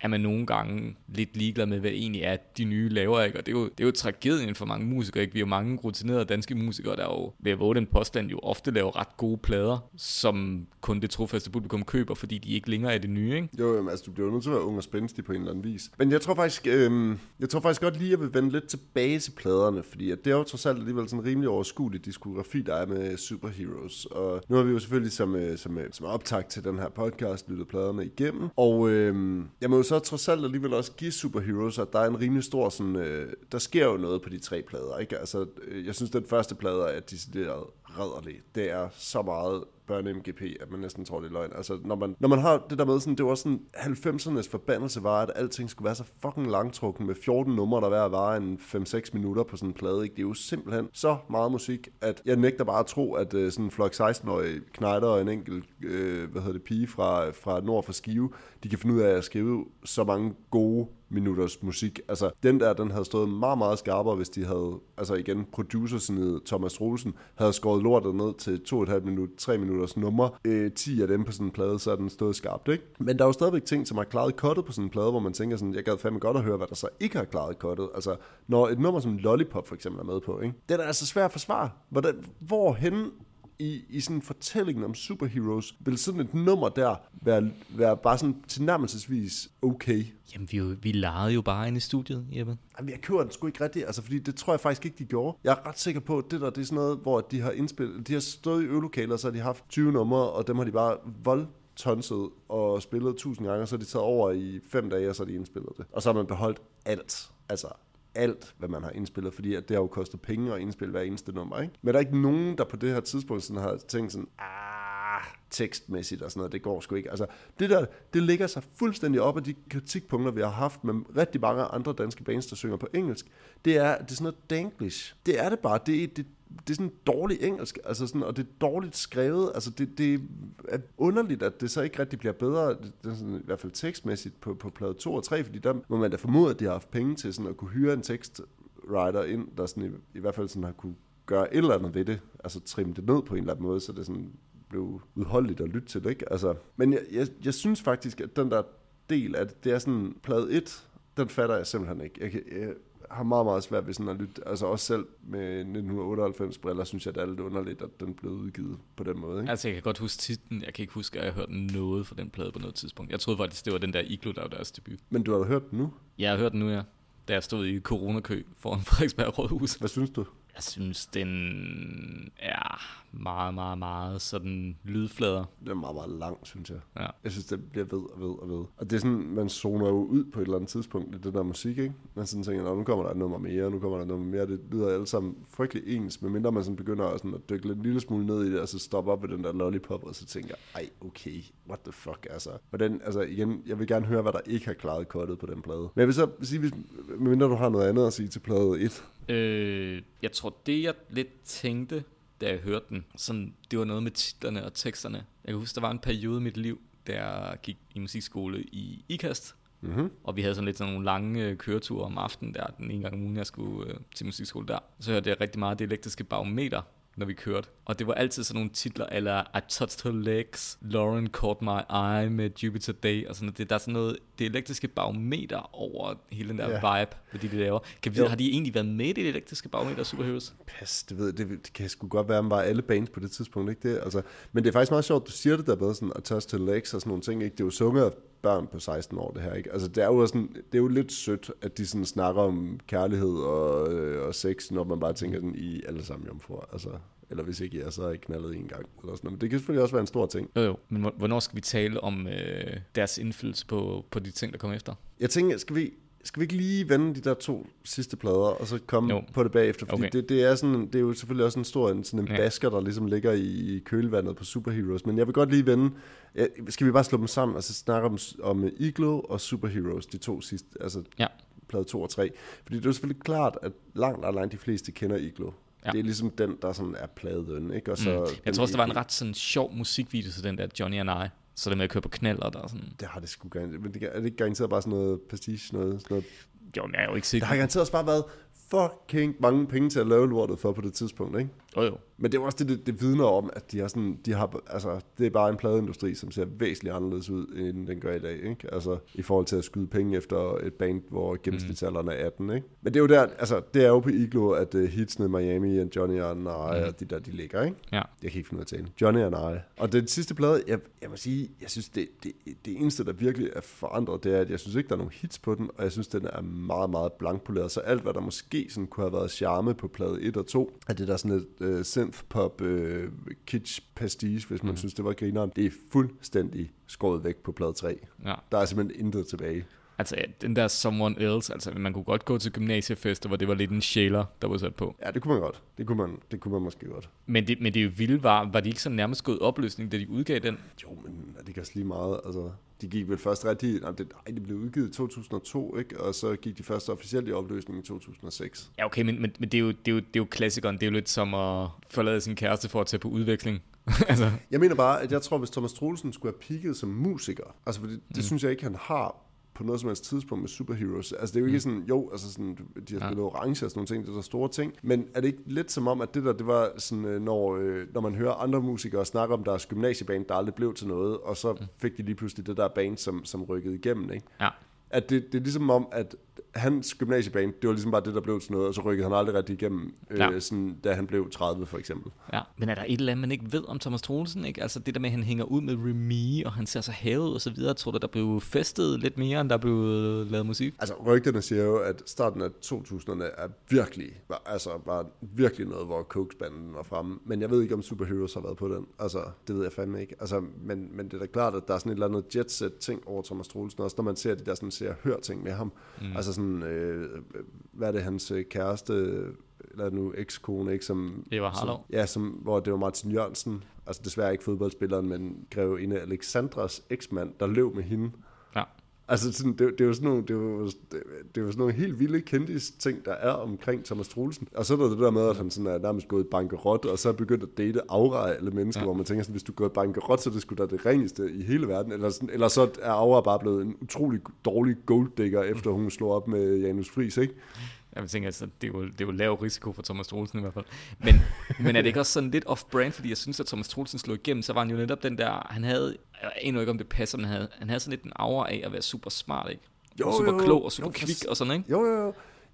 er man nogle gange lidt ligeglad med, hvad det egentlig er, de nye laver, ikke? Og det er jo, det er jo tragedien for mange musikere, ikke? Vi har jo mange rutinerede danske musikere, der jo, ved at våge den påstand, jo ofte laver ret gode plader, som kun det trofaste publikum køber, fordi de ikke længere er det nye, ikke? Jo, jamen, altså, du bliver jo nødt til at være ung og spændstig på en eller anden vis. Men jeg tror faktisk, øh, jeg tror faktisk godt lige, at jeg vil vende lidt tilbage til pladerne, fordi at det er jo trods alt alligevel sådan en rimelig overskuelig diskografi, der er med Heroes. Og nu har vi jo selvfølgelig som, øh, som, øh, som optag til den her podcast lyttet pladerne igennem. Og øh, jeg må jo så trods alt alligevel også give Superheroes, at der er en rimelig stor sådan, øh, der sker jo noget på de tre plader, ikke? Altså, øh, jeg synes, den første plade er decideret rædderlig. Det er så meget børne-MGP, at man næsten tror, det er løgn. Altså, når man, når man har det der med, sådan, det var sådan, 90'ernes forbandelse var, at alting skulle være så fucking langtrukken med 14 numre, der hver var en 5-6 minutter på sådan en plade. Ikke? Det er jo simpelthen så meget musik, at jeg nægter bare at tro, at uh, sådan en flok 16-årige knejder og en enkelt, øh, hvad hedder det, pige fra, fra nord for Skive, de kan finde ud af at skrive så mange gode minutters musik. Altså, den der, den havde stået meget, meget skarpere, hvis de havde, altså igen, producersiden Thomas Rosen, havde skåret lortet ned til 2,5 minut, 3 minutters nummer. Øh, 10 af dem på sådan en plade, så er den stået skarpt, ikke? Men der er jo stadigvæk ting, som har klaret kottet på sådan en plade, hvor man tænker sådan, jeg gad fandme godt at høre, hvad der så ikke har klaret kottet. Altså, når et nummer som Lollipop for eksempel er med på, ikke? Det er da altså svært at forsvare. Hvordan, hvorhen i, i sådan en fortælling om superheroes, vil sådan et nummer der være, være bare sådan tilnærmelsesvis okay? Jamen, vi, er vi legede jo bare inde i studiet, Jeppe. Jamen, jeg kører den sgu ikke rigtigt, altså, fordi det tror jeg faktisk ikke, de gjorde. Jeg er ret sikker på, at det der, det er sådan noget, hvor de har indspillet, de har stået i øvelokaler, så har de haft 20 numre, og dem har de bare voldtonset og spillet tusind gange, og så har de taget over i fem dage, og så har de indspillet det. Og så har man beholdt alt, altså alt, hvad man har indspillet, fordi at det har jo kostet penge at indspille hver eneste nummer, ikke? Men der er ikke nogen, der på det her tidspunkt sådan har tænkt sådan, ah, tekstmæssigt og sådan noget, det går sgu ikke. Altså, det der, det ligger sig fuldstændig op af de kritikpunkter, vi har haft med rigtig mange andre danske bands, der synger på engelsk. Det er, det er sådan noget danglish. Det er det bare. Det, er- det, det er sådan dårligt engelsk, altså sådan, og det er dårligt skrevet. Altså det, det er underligt, at det så ikke rigtig bliver bedre, det, er sådan, i hvert fald tekstmæssigt på, på plade 2 og 3, fordi der må man da formode, at de har haft penge til sådan at kunne hyre en tekstwriter ind, der sådan i, i hvert fald sådan har kunne gøre et eller andet ved det, altså trimme det ned på en eller anden måde, så det sådan blev udholdeligt at lytte til det, ikke? Altså, men jeg, jeg, jeg synes faktisk, at den der del af det, det er sådan, plade 1, den fatter jeg simpelthen ikke. Jeg, jeg har meget, meget svært ved sådan at lytte, altså også selv med 1998 briller, synes jeg, det er lidt underligt, at den blev udgivet på den måde, ikke? Altså, jeg kan godt huske titlen. Jeg kan ikke huske, at jeg har hørt noget fra den plade på noget tidspunkt. Jeg troede faktisk, det var den der Iglo, der var deres debut. Men du har hørt den nu. Jeg har hørt den nu, ja. Da jeg stod i coronakø foran Frederiksberg Rådhus. Hvad synes du? Jeg synes, den er meget, meget, meget sådan lydflader. Den er meget, meget lang, synes jeg. Ja. Jeg synes, det bliver ved og ved og ved. Og det er sådan, man zoner jo ud på et eller andet tidspunkt i det der musik, ikke? Man sådan tænker, "Nå, nu kommer der et nummer mere, nu kommer der et nummer mere. Det lyder alle sammen frygtelig ens, medmindre man sådan begynder at, sådan at dykke lidt en lille smule ned i det, og så stoppe op ved den der lollipop, og så tænker ej, okay, what the fuck, altså. Hvordan, altså igen, jeg vil gerne høre, hvad der ikke har klaret kottet på den plade. Men jeg vil så sige, hvis, medmindre du har noget andet at sige til plade 1. Øh, jeg tror, det jeg lidt tænkte, da jeg hørte den, sådan, det var noget med titlerne og teksterne. Jeg kan huske, der var en periode i mit liv, der jeg gik i musikskole i IKAST, Mm-hmm. og vi havde sådan lidt sådan nogle lange øh, køreture om aftenen der, den ene gang om ugen, jeg skulle øh, til musikskole der. Så hørte jeg rigtig meget det elektriske barometer, når vi kørte. Og det var altid sådan nogle titler, eller I touched her legs, Lauren caught my eye med Jupiter Day, og sådan noget. Det, der er sådan noget, det elektriske barometer over hele den der yeah. vibe, hvad de, de laver. Kan vi vide, har de egentlig været med i det elektriske barometer Superheroes? Pas, det, ved, det, det kan sgu godt være, at man var alle bands på det tidspunkt, ikke det? Altså, men det er faktisk meget sjovt, du siger det der med sådan, at touch to legs og sådan nogle ting, ikke? Det er jo sunget børn på 16 år, det her, ikke? Altså, det er jo, sådan, det er jo lidt sødt, at de sådan snakker om kærlighed og, øh, og sex, når man bare tænker sådan, I alle sammen jomfruer, altså. Eller hvis ikke I er, så er I knaldet en gang. Eller sådan. Men det kan selvfølgelig også være en stor ting. Jo jo, men hvor- hvornår skal vi tale om øh, deres indflydelse på, på de ting, der kommer efter? Jeg tænker, skal vi, skal vi ikke lige vende de der to sidste plader, og så komme Jo. på det bagefter? Fordi Okay. det, det, er sådan, det er jo selvfølgelig også en stor en, sådan en Ja. basker, der ligesom ligger i, kølvandet på Superheroes. Men jeg vil godt lige vende, ja, skal vi bare slå dem sammen og så snakke om, om Iglo og Superheroes, de to sidste, altså Ja. plade 2 og 3. Fordi det er jo selvfølgelig klart, at langt, langt, langt de fleste kender Iglo. Ja. Det er ligesom den, der sådan er pladen, ikke? Og så Mm. Jeg tror også, der var en ret sådan sjov musikvideo til den der Johnny and I. Så det med at køre på knaller der er sådan... Det har det sgu garanteret. Men det, er det ikke garanteret bare sådan noget pastiche, noget, sådan noget Jo, men jeg har jo ikke set Der har garanteret også bare været fucking mange penge til at lave lortet for på det tidspunkt, ikke? Jo, jo. Men det er også det, det, det vidner om, at de har sådan, de har, altså, det er bare en pladeindustri, som ser væsentligt anderledes ud, end den gør i dag, ikke? Altså, i forhold til at skyde penge efter et band, hvor gennemsnitsalderen er 18, ikke? Men det er jo der, altså, det er jo på Iglo, at uh, hitsene Miami og Johnny and I, mm. og de der, de ligger, ikke? Ja. Jeg kan ikke finde ud af at tale. Johnny and I. Og den sidste plade, jeg, jeg må sige, jeg synes, det, det, det eneste, der virkelig er forandret, det er, at jeg synes ikke, der er nogen hits på den, og jeg synes, den er meget, meget blankpoleret. Så alt, hvad der måske sådan kunne have været charme på plade 1 og 2, er det der sådan et uh, synth-pop uh, kitsch pastiche, hvis man mm. synes, det var grineren. Det er fuldstændig skåret væk på plade 3. ja. Der er simpelthen intet tilbage. Altså, den der Someone Else, altså man kunne godt gå til gymnasiefester, hvor det var lidt en sjæler, der var sat på. Ja, det kunne man godt. Det kunne man, det kunne man måske godt. Men det, men det er jo vildt, var, var de ikke så nærmest gået opløsning, da de udgav den? Jo, men det ikke også lige meget? Altså, de gik vel først rigtig... Nej, det, nej, det blev udgivet i 2002, ikke? Og så gik de først officielt i opløsning i 2006. Ja, okay, men, men, men det, er jo, det, er jo, det er jo klassikeren. Det er jo lidt som at forlade sin kæreste for at tage på udveksling. altså, Jeg mener bare, at jeg tror, hvis Thomas Troelsen skulle have peaked som musiker, altså fordi, det mm. synes jeg ikke, han har på noget som helst tidspunkt med superheroes. Altså det er jo ikke sådan, jo, altså sådan, de har spillet orange og sådan nogle ting, det er der store ting, men er det ikke lidt som om, at det der, det var sådan, øh, når, øh, når man hører andre musikere snakke om deres gymnasieband, der aldrig blev til noget, og så fik de lige pludselig det der band, som, som rykkede igennem, ikke? ja. At det, det er ligesom om, at hans gymnasieband, det var ligesom bare det, der blev til noget, og så rykkede han aldrig rigtig igennem, øh, Ja. sådan, da han blev 30 for eksempel. Ja, men er der et eller andet, man ikke ved om Thomas Troelsen, ikke? Altså det der med, at han hænger ud med Remy, og han ser så havet og så videre. Tror du, der blev festet lidt mere, end der blev lavet musik? Altså, rygterne siger jo, at starten af 2000'erne er virkelig, var, altså, var virkelig noget, hvor Coke-banden var fremme. Men jeg ved ikke, om Superheroes har været på den. Altså, det ved jeg fandme ikke. Altså, men, men det er da klart, at der er sådan et eller andet jetset-ting over Thomas Troelsen, også når man ser de der sådan, ser hør ting med ham. Mm. Altså sådan, øh, hvad er det, hans øh, kæreste, eller er nu ekskone, ikke? Som, Eva Harlow. Som, ja, som, hvor det var Martin Jørgensen, altså desværre ikke fodboldspilleren, men grevinde Alexandras eksmand, der løb med hende. Ja. Altså, sådan, det, det, er jo sådan nogle, det, er jo, det, det er jo sådan nogle helt vilde kendis ting, der er omkring Thomas Troelsen. Og så er der det der med, at han sådan er nærmest gået bankerot, og så er begyndt at date Aura eller mennesker, ja. Hvor man tænker sådan, hvis du går bankerot, så er det sgu da det reneste i hele verden. Eller, sådan, eller så er Aura bare blevet en utrolig dårlig golddigger, efter hun slog op med Janus Friis, ikke? Jeg tænker, altså, det, er jo, det er jo lav risiko for Thomas Troelsen i hvert fald. Men, men er det ikke også sådan lidt off-brand, fordi jeg synes, at Thomas Troelsen slog igennem, så var han jo netop den der, han havde, jeg aner ikke, om det passer, men han havde, han havde sådan lidt en aura af at være super smart, ikke? Jo, super jo, klog og super Jo, kvik og sådan, ikke? Jo, jo, jo.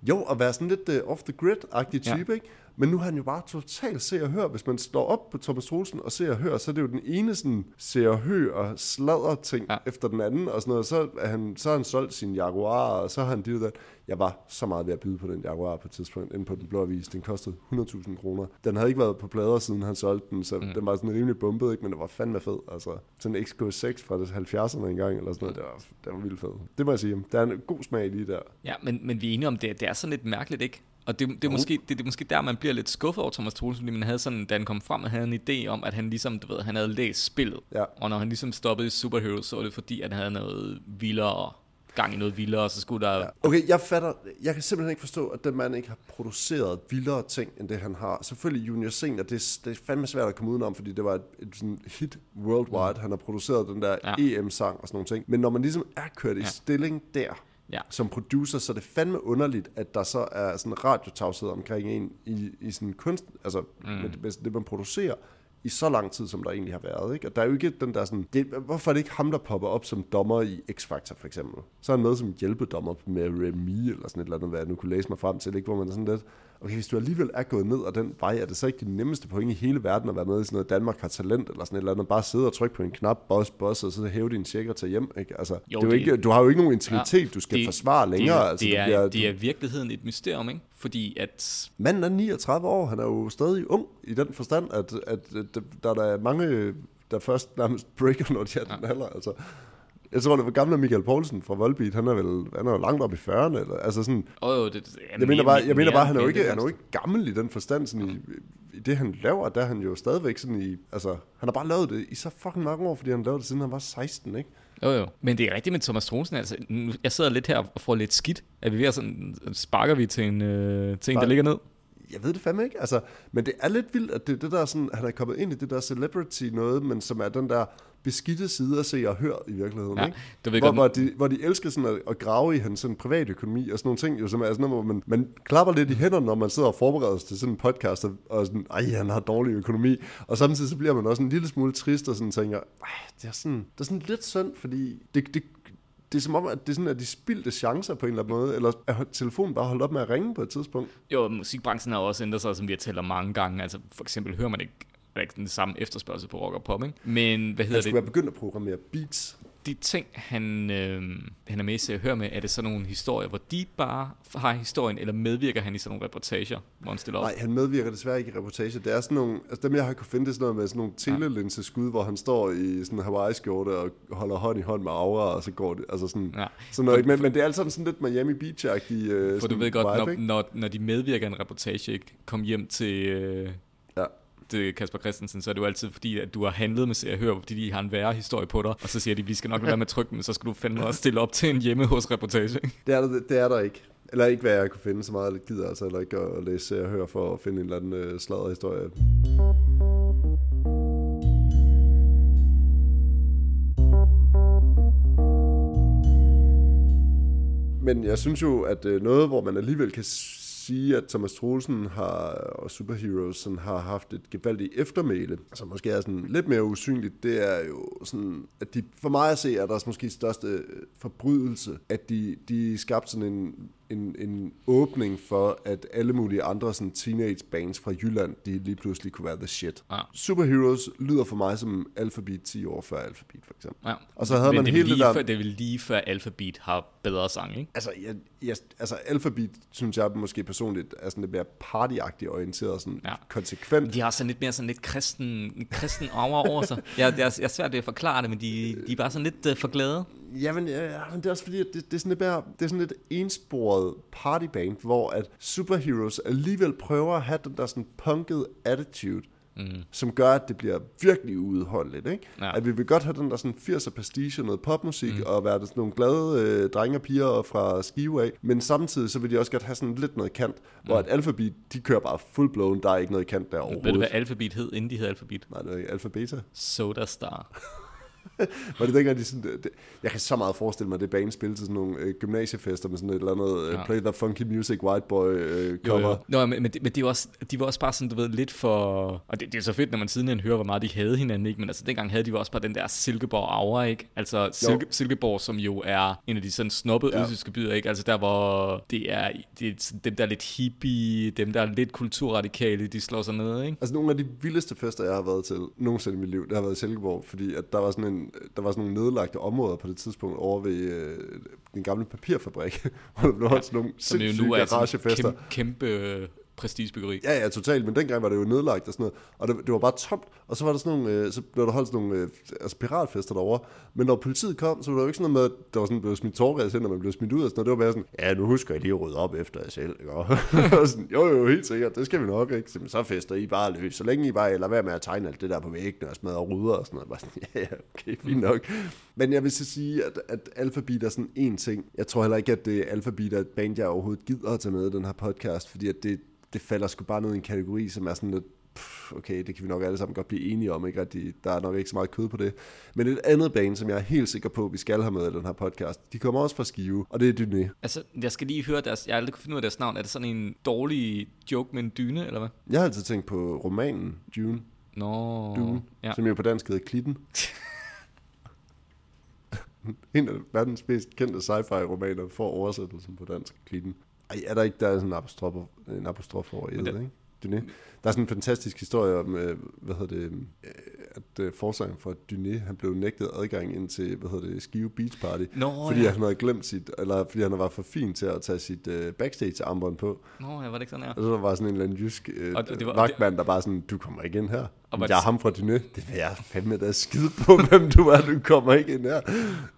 Jo, at være sådan lidt uh, off the grid-agtig Ja. type, ikke? Men nu er han jo bare totalt se og hør. Hvis man står op på Thomas Troelsen og ser og hør, så er det jo den ene sådan se og hør og sladder ting Ja. efter den anden og sådan noget. Så, er han, så har han solgt sin Jaguar, og så har han det der. Jeg var så meget ved at byde på den Jaguar på et tidspunkt, inde på den blå avis. Den kostede 100.000 kroner. Den havde ikke været på plader, siden han solgte den, så mm. den var sådan rimelig bumpet, ikke? men det var fandme fed. Altså, sådan en XK6 fra det 70'erne engang, eller sådan noget. Det var, det var vildt fed. Det må jeg sige. Der er en god smag lige der. Ja, men, men vi er enige om, det, det er sådan lidt mærkeligt, ikke? Og det, det, er måske, det, det er måske der, man bliver lidt skuffet over Thomas Troelsen, fordi man havde sådan, da han kom frem, havde en idé om, at han ligesom, du ved, han havde læst spillet. Ja. Og når han ligesom stoppede i Superheroes, så var det fordi, at han havde noget vildere, gang i noget vildere, og så skulle der... Ja. Okay, jeg fatter, jeg kan simpelthen ikke forstå, at den mand ikke har produceret vildere ting, end det han har. Selvfølgelig Junior Senior, det, er- det er fandme svært at komme udenom, fordi det var et, et sådan hit worldwide. Mm. Han har produceret den der Ja. EM-sang og sådan nogle ting. Men når man ligesom er kørt i Ja. stilling der, Ja. som producer, så er det fandme underligt, at der så er sådan radiotavshed omkring en i, i sådan kunst, altså mm. med, det, med det, man producerer i så lang tid, som der egentlig har været. Ikke? Og der er jo ikke den der sådan... Det, hvorfor er det ikke ham, der popper op som dommer i X-Factor, for eksempel? Så er han med som hjælpedommer med Remy, eller sådan et eller andet, hvad jeg nu kunne læse mig frem til, ikke? hvor man er sådan lidt... Okay, hvis du alligevel er gået ned ad den vej, er det så ikke det nemmeste point i hele verden at være med i sådan noget Danmark har talent, eller sådan et eller andet, bare sidde og trykke på en knap, boss, boss, og så hæve din check og tage hjem, ikke? Altså, Jo, det er jo ikke, du har jo ikke nogen integritet, ja, du skal det- forsvare længere. Det, altså, det, er, bliver, det er virkeligheden et mysterium, ikke? Fordi at... Manden er 39 år, han er jo stadig ung i den forstand, at, at, at der er der mange, der først nærmest breaker, når de er den alder. Altså, Jeg tror, det var gamle Michael Poulsen fra Volbeat. Han er vel han er jo langt op i 40'erne. Eller, altså sådan, Oh, jo, det, ja, jeg mener bare, jeg mener bare han er jo ikke, han er jo ikke gammel i den forstand. Sådan i, I det, han laver, der er han jo stadigvæk sådan i... Altså, han har bare lavet det i så fucking mange år, fordi han lavede det, siden han var 16, ikke? Jo, jo. Men det er rigtigt med Thomas Troelsen. Altså, nu- jeg sidder lidt her og får lidt skidt. Er vi ved at sådan, sparker vi til en øh, ting, der ligger ned? Jeg ved det fandme ikke. Altså, men det er lidt vildt, at det det der sådan, han er kommet ind i det der celebrity noget, men som er den der beskidte side at se og høre i virkeligheden. Ja, ikke? ved hvor, godt- hvor, de, hvor de elsker sådan at, at grave i hans sådan private økonomi og sådan nogle ting, jo, som er sådan noget, hvor man, man klapper lidt i hænderne, når man sidder og forbereder sig til sådan en podcast, og, og sådan, ej, han har dårlig økonomi, og samtidig så bliver man også en lille smule trist og sådan tænker, det er sådan, det er sådan lidt synd, fordi det, det, det er som om, at det er sådan, at de spildte chancer på en eller anden måde, eller er telefonen bare holdt op med at ringe på et tidspunkt. Jo, musikbranchen har også ændret sig, som vi har talt om mange gange. Altså, for eksempel hører man ikke, der er ikke den samme efterspørgsel på rock og pop, ikke? Men hvad hedder Han skulle det? være begyndt at programmere beats. De ting, han, øh, han er med til at høre med, er det sådan nogle historier, hvor de bare har historien, eller medvirker han i sådan nogle reportager, hvor han stiller op? Nej, han medvirker desværre ikke i reportage. Det er sådan nogle, altså dem jeg har kunne finde, det er sådan noget med sådan nogle telelinseskud, hvor han står i sådan en Hawaii-skjorte og holder hånd i hånd med Aura, og så går det, altså sådan, Ja. sådan noget, men, men det er alt sammen sådan lidt Miami Beach-agtig øh, For du ved godt, vibe, når, når, når de medvirker i en reportage, ikke? kom hjem til, øh, Ja det Kasper Christensen, så er det jo altid fordi, at du har handlet med Se og Hør, fordi de har en værre historie på dig, og så siger de, vi skal nok lade være med at trykke den, men så skal du fandme også stille op til en hjemme hos reportage. Det er, der, det er der ikke. Eller ikke, hvad jeg kunne finde så meget, jeg gider altså heller ikke at læse og høre for at finde en eller anden øh, sladret historie. Men jeg synes jo, at øh, noget, hvor man alligevel kan sige, at Thomas Troelsen har, og Superheroes sådan, har haft et gevaldigt eftermæle, som måske er sådan lidt mere usynligt, det er jo sådan, at de, for mig at se, er deres måske største forbrydelse, at de, de skabte sådan en, en, en åbning for, at alle mulige andre sådan teenage bands fra Jylland, de lige pludselig kunne være the shit. Ja. Superheroes lyder for mig som Alphabet 10 år før Alphabet, for eksempel. Ja. Og så havde Men man det hele det der- Før, det er lige før Alphabet har bedre sang, ikke? Altså, jeg, jeg, altså Alphabet, synes jeg måske personligt, er sådan lidt mere partyagtigt orienteret, sådan Ja. konsekvent. De har sådan lidt mere sådan lidt kristen, en kristen aura over sig. Jeg, jeg, jeg er svært ved at forklare det, men de, de er bare sådan lidt uh, for glade. Jamen, ja, men det er også fordi, at det, det, er sådan lidt mere, det er sådan lidt ensporet partyband, hvor at superheroes alligevel prøver at have den der sådan punked attitude, mm. som gør, at det bliver virkelig uudholdeligt. Ikke? Ja. At vi vil godt have den der sådan 80'er pastiche, noget popmusik, mm. og være sådan nogle glade øh, drenge og piger fra Skive af, men samtidig så vil de også godt have sådan lidt noget kant, mm. hvor at Alphabet, de kører bare full blown, der er ikke noget kant der overhovedet. Ved du, hvad Alphabet hed, inden de hed Alphabet? Nej, det er ikke Alphabeta. Soda Star. Var det dengang, de sådan, det, jeg kan så meget forestille mig, at det bane spillede til sådan nogle øh, gymnasiefester med sådan et eller andet øh, Ja. Play the Funky Music White Boy øh, cover. Nå, men, men, det, men det var også, de var også bare sådan, du ved, lidt for... Og det, det er så fedt, når man sidenhen hører, hvor meget de havde hinanden, ikke? Men altså, dengang havde de jo også bare den der Silkeborg-aura, ikke? Altså, Silke, Silkeborg, som jo er en af de sådan snobbede Ja. byer, ikke? Altså, der hvor det er, det er dem, der er lidt hippie, dem, der er lidt kulturradikale, de slår sig ned, ikke? Altså nogle af de vildeste fester, jeg har været til nogensinde i mit liv, det har været i Silkeborg, fordi at der var sådan, en, der var sådan nogle nedlagte områder på det tidspunkt over ved øh, den gamle papirfabrik, hvor der blev holdt sådan nogle jo sindssyge er garagefester. kæmpe, kæmpe øh, prestigebyggeri. Ja, ja, totalt, men dengang var det jo nedlagt og sådan noget, og det, det var bare tomt, og så var der sådan nogle, øh, så blev der holdt sådan nogle øh, altså piratfester derovre, men når politiet kom, så var der jo ikke sådan noget med, at der var sådan blev smidt tårgas ind, og man blev smidt ud og sådan noget, det var bare sådan, ja, nu husker jeg lige at rydde op efter jer selv, ikke? Og sådan, jo, jo, helt sikkert, det skal vi nok, ikke? Så, så fester I bare løs, så længe I bare lader være med at tegne alt det der på væggene og smadre ruder og sådan noget, bare sådan, ja, ja, okay, fint nok. Men jeg vil så sige, at, at alfabet er sådan en ting. Jeg tror heller ikke, at øh, det Alphabet er et band, jeg overhovedet gider at tage med i den her podcast, fordi at det, det falder sgu bare ned i en kategori, som er sådan lidt, pff, okay, det kan vi nok alle sammen godt blive enige om, ikke? At de, der er nok ikke så meget kød på det. Men et andet band, som jeg er helt sikker på, vi skal have med i den her podcast, de kommer også fra Skive, og det er Dyné. Altså, jeg skal lige høre deres... Jeg har aldrig kunne finde ud af deres navn. Er det sådan en dårlig joke med en dyne, eller hvad? Jeg har altid tænkt på romanen Dune, Nå... Dune Ja. som jo på dansk hedder Klitten. en af verdens mest kendte sci-fi-romaner får oversættelsen på dansk, Klitten. Ej, er der ikke, der er sådan en apostrof, en apostrof over i det, ikke? Dyné. Der er sådan en fantastisk historie om, øh, hvad hedder det, øh, at øh, forsangeren for Dyné, han blev nægtet adgang ind til, hvad hedder det, Skive Beach Party, Nå, fordi ja. han havde glemt sit, eller fordi han var for fin til at tage sit øh, backstage-armbånd på. Nå, ja, var det ikke sådan her? Og så var sådan en eller anden jysk øh, Og det var- vagtmand, der bare sådan, du kommer ikke ind her. Og var Jeg er ham fra Dyné. Det vil jeg fandme da skide på, hvem du er. Du kommer ikke ind her.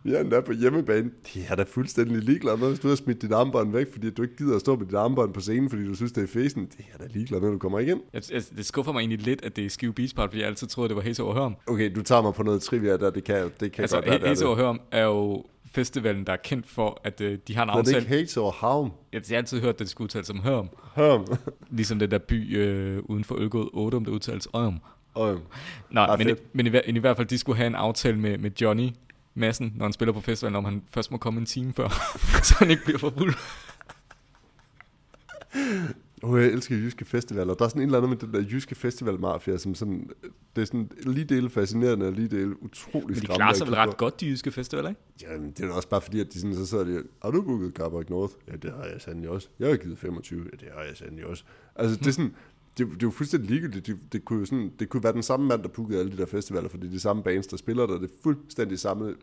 Vi er endda på hjemmebane. De er da fuldstændig ligeglade med, hvis du har smidt dit armbånd væk, fordi du ikke gider at stå med dit armbånd på scenen, fordi du synes, det er fesen. Det er da ligeglade med, du kommer ikke ind. Jeg, jeg, det skuffer mig egentlig lidt, at det er Skive Beach Park, fordi jeg altid troede, det var Hæs over Hørm. Okay, du tager mig på noget trivia der. Det kan, det kan Altså, godt være, det er Hæs over det. Hørm er jo festivalen, der er kendt for, at øh, de har en Men det er aftale. ikke Hates over Havn. Jeg har altid hørt, at det skulle udtales som Hørm. Hørm. Ligesom den der by øh, uden for Ølgod 8, om det udtales Ørm. Og, Ah, men, i, fedt. men i, i hvert fald, de skulle have en aftale med, med Johnny Madsen, når han spiller på festivalen, om han først må komme en time før, så han ikke bliver for fuld. oh, jeg elsker jyske festivaler. Der er sådan en eller anden med den der jyske festivalmafia, som sådan, det er sådan lige dele fascinerende og lige dele utrolig Men de klarer sig vel ret godt, de jyske festivaler, ikke? Jamen, det er også bare fordi, at de sådan, så sidder de, har du booket Carbac North? Ja, det har jeg sandelig også. Jeg har givet 25. Ja, det har jeg sandelig også. Altså, det er sådan, det, det er jo fuldstændig ligegyldigt. Det, det, kunne jo sådan, det kunne være den samme mand, der bookede alle de der festivaler, fordi det er de samme bands, der spiller der. Det er fuldstændig samme øh,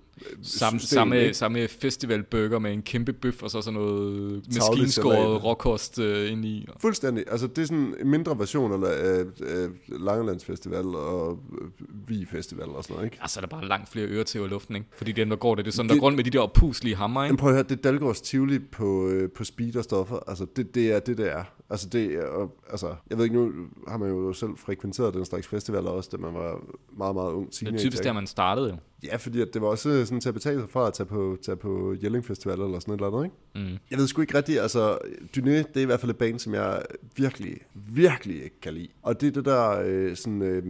Samme, system, samme, ikke? samme festivalburger med en kæmpe bøf, og så sådan noget maskinskåret råkost øh, ind i. Fuldstændig. Altså, det er sådan en mindre version af, af, af Langelands Festival og øh, Vi Festival og sådan noget, ikke? Altså, der er bare langt flere ører til i luften, ikke? Fordi dem, der går det, det er sådan, Det- der går rundt med de der oppuslige hammer, Men ikke? prøv at høre, det er Dalgårds Tivoli på, øh, på speed og stoffer. Altså, det, det er det, det er. Altså, det er, altså, jeg ved ikke, nu har man jo selv frekventeret den slags festivaler også, da man var meget, meget ung Det teenager. er typisk der, man startede jo. Ja, fordi at det var også sådan til at betale sig fra at tage på, tage på Jelling Festival eller sådan et eller andet, ikke? Mm. Jeg ved sgu ikke rigtigt, altså, Dyné, det er i hvert fald et band, som jeg virkelig, virkelig ikke kan lide. Og det er det der, øh, sådan, øh,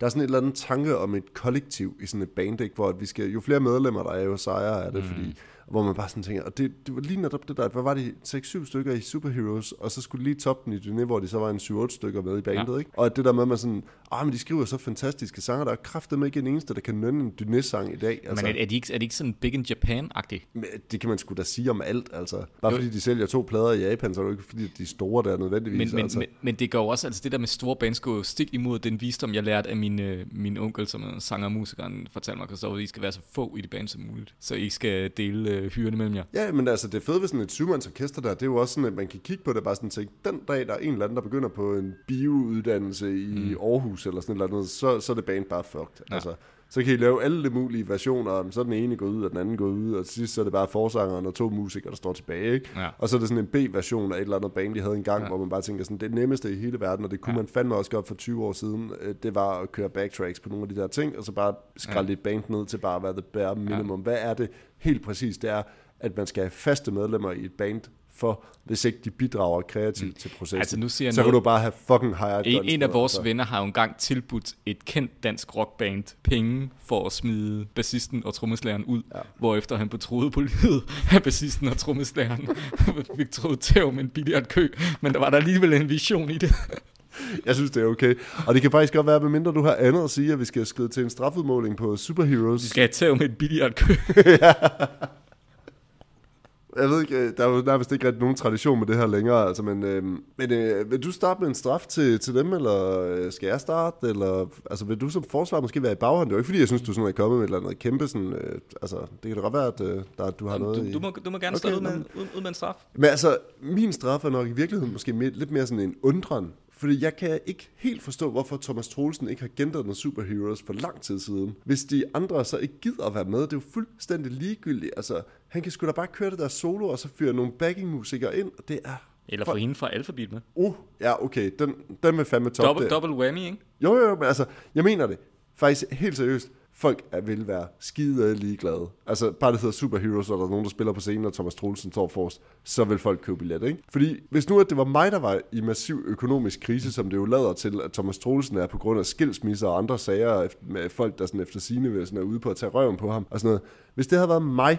der er sådan et eller andet tanke om et kollektiv i sådan et band, ikke? hvor at vi skal, jo flere medlemmer der er, jo sejere er det, mm. fordi hvor man bare sådan tænker, og det, det var lige netop det der, at hvad var det, 6-7 stykker i Superheroes, og så skulle lige toppe den i Dyné, hvor de så var en 7-8 stykker med i bandet, ja. ikke? Og det der med, at man sådan, ah, men de skriver så fantastiske sanger, der er kraftedeme ikke en eneste, der kan nynne en Dyné-sang i dag. Altså. Men er, er, de ikke, er de ikke sådan Big in Japan-agtige? Men det kan man sgu da sige om alt, altså. Bare Jo. fordi de sælger to plader i Japan, så er det jo ikke fordi, de er store der nødvendigvis. Men, men, altså. men, men det går også, altså det der med store bands går stik imod den visdom, jeg lærte af min, øh, min onkel, som er sanger og musiker, han fortalte mig, at I skal være så få i det band som muligt, så I skal dele øh, hyrene mellem jer. Ja, men altså det fede ved sådan et syvmandsorkester der, det er jo også sådan, at man kan kigge på det og bare sådan tænke, den dag der er en eller anden, der begynder på en biouddannelse i mm. Aarhus eller sådan et eller andet, så, så er det band bare fucked. Ja. Ja. Altså, så kan I lave alle de mulige versioner, og så er den ene gået ud, og den anden gået ud, og til sidst så er det bare forsangeren og to musikere, der står tilbage, ikke? Ja. Og så er det sådan en B-version af et eller andet band, de havde engang, ja. Hvor man bare tænker sådan, det nemmeste i hele verden, og det kunne ja. Ja. man fandme også godt for 20 år siden, øh, det var at køre backtracks på nogle af de der ting, og så bare skralde ja. et band ned til bare at være the bare minimum. Ja. Hvad er det helt præcis? Det er, at man skal have faste medlemmer i et band, for hvis ikke de bidrager kreativt mm. til processen. Altså, nu siger så kan noget- du bare have fucking hired En, en af vores venner har jo engang tilbudt et kendt dansk rockband penge for at smide bassisten og trommeslageren ud, Ja. ja. hvorefter han på livet af bassisten og trommeslageren. fik troet tæv med en billiardkø, men der var der alligevel en vision i det. Jeg synes, det er okay. Og det kan faktisk godt være, medmindre du har andet at sige, at vi skal skride til en strafudmåling på Superheroes. De skal have tæv med en billiardkø. Jeg ved ikke, øh, der er jo nærmest ikke rigtig nogen tradition med det her længere, altså, men, øh, men øh, vil du starte med en straf til, til dem, eller øh, skal jeg starte, eller altså, vil du som forsvar måske være i baghånd? Det er jo ikke, fordi jeg synes, du sådan er kommet med et eller andet kæmpe, sådan, øh, altså, det kan da godt være, at øh, der, du har noget Du, i... du, må, du må gerne Okay, stå ud med, ud, ud med en straf. Men altså, min straf er nok i virkeligheden måske mere, lidt mere sådan en undren. Fordi jeg kan ikke helt forstå, hvorfor Thomas Troelsen ikke har gendannet Superheroes for lang tid siden. Hvis de andre så ikke gider at være med, det er jo fuldstændig ligegyldigt. Altså, han kan sgu da bare køre det der solo, og så fyre nogle backingmusikere ind, og det er... Eller få hende fra Alphabet med. Uh, ja, okay, den, den vil fandme top Double, det. double whammy, ikke? Jo, jo, men altså, jeg mener det. Faktisk helt seriøst. Folk er, vil være skide ligeglade. Altså, bare det hedder Superheroes, og der er nogen, der spiller på scenen, og Thomas Troelsen står forrest, så vil folk købe billet, ikke? Fordi hvis nu, at det var mig, der var i massiv økonomisk krise, som det jo lader til, at Thomas Troelsen er på grund af skilsmisser og andre sager med folk, der sådan efter sine sådan er ude på at tage røven på ham og sådan noget. Hvis det havde været mig,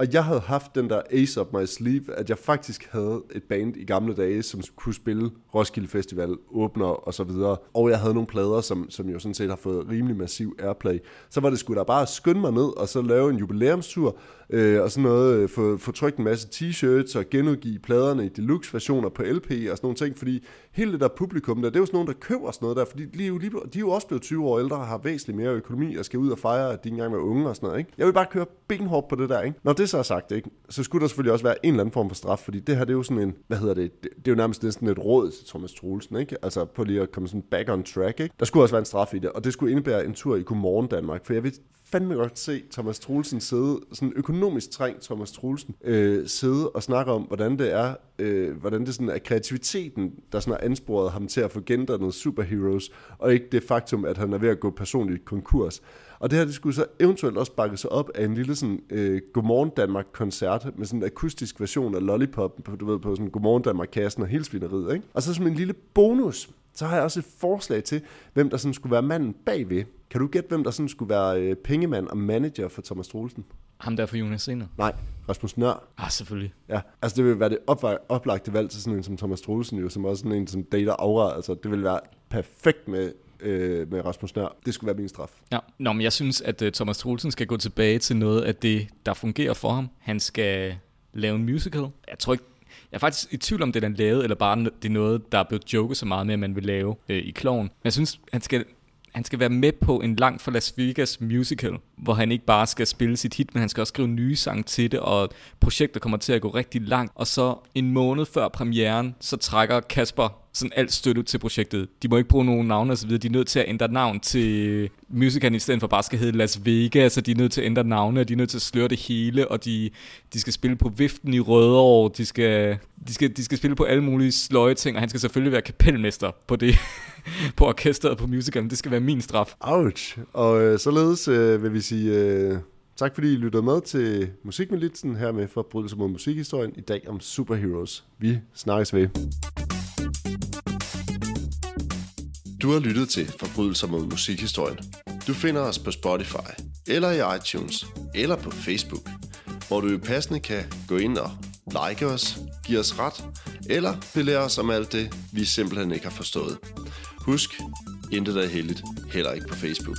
og jeg havde haft den der ace up my sleeve, at jeg faktisk havde et band i gamle dage, som kunne spille Roskilde Festival, åbner og så videre. Og jeg havde nogle plader, som, som jo sådan set har fået rimelig massiv airplay. Så var det sgu da bare at skynde mig ned og så lave en jubilæumstur, øh, og sådan noget, øh, få, få trykt en masse t-shirts og genudgive pladerne i deluxe versioner på LP og sådan nogle ting, fordi hele det der publikum der, det er jo sådan nogen, der køber sådan noget der, fordi de er jo, lige, de er jo også blevet 20 år ældre og har væsentligt mere økonomi og skal ud og fejre, at de engang er unge og sådan noget, ikke? Jeg vil bare køre benhårdt på det der, ikke? Når det så er sagt, ikke, så skulle der selvfølgelig også være en eller anden form for straf, fordi det her, det er jo sådan en, hvad hedder det, det, det er jo nærmest næsten et råd til Thomas Troelsen, ikke? Altså på lige at komme sådan back on track, ikke? Der skulle også være en straf i det, og det skulle indebære en tur i Godmorgen Danmark, for jeg vil fandme godt se Thomas Troelsen sidde, sådan økonomisk trængt Thomas Troelsen, øh, sidde og snakke om, hvordan det er, øh, hvordan det sådan er kreativiteten, der sådan har ansporet ham til at få gendannet superheroes, og ikke det faktum, at han er ved at gå personligt konkurs. Og det her, det skulle så eventuelt også bakke sig op af en lille sådan, øh, Godmorgen Danmark-koncert med sådan en akustisk version af Lollipop, du ved, på sådan Godmorgen Danmark-kassen og hele svineriet, ikke? Og så som en lille bonus, så har jeg også et forslag til, hvem der sådan skulle være manden bagved. Kan du gætte, hvem der sådan skulle være øh, pengemand og manager for Thomas Troelsen? Ham der for Jonas Singer. Nej, Rasmus Nør. Ah, selvfølgelig. Ja, altså det vil være det op- oplagte valg til sådan en som Thomas Troelsen, jo, som også sådan en som dater aura. Altså det vil være perfekt med, øh, med Rasmus Nør. Det skulle være min straf. Ja. Nå, men jeg synes, at uh, Thomas Troelsen skal gå tilbage til noget af det, der fungerer for ham. Han skal lave en musical. Jeg tror ikke, jeg er faktisk i tvivl om, det er lavet, eller bare det er noget, der er blevet joket så meget med, at man vil lave øh, i Kloven. Men jeg synes, han skal, han skal være med på en lang for Las Vegas musical, hvor han ikke bare skal spille sit hit, men han skal også skrive nye sange til det, og projektet kommer til at gå rigtig langt. Og så en måned før premieren, så trækker Kasper sådan alt støtte til projektet. De må ikke bruge nogen navne osv. De er nødt til at ændre navn til musicalen, i stedet for bare skal hedde Las Vegas, så de er nødt til at ændre navne, og de er nødt til at sløre det hele, og de, de skal spille på Viften i Rødovre, de skal, de, skal, de skal spille på alle mulige sløje ting, og han skal selvfølgelig være kapelmester på det, på orkestret på musicalen. Det skal være min straf. Ouch. Og øh, således øh, vil vi sige øh, tak, fordi I lyttede med til Musikmilitsen her med Forbrydelse mod musikhistorien i dag om superheroes. Vi snakkes ved. Du har lyttet til Forbrydelser mod musikhistorien. Du finder os på Spotify, eller i iTunes, eller på Facebook, hvor du jo passende kan gå ind og like os, give os ret, eller belære os om alt det, vi simpelthen ikke har forstået. Husk, intet er heldigt, heller ikke på Facebook.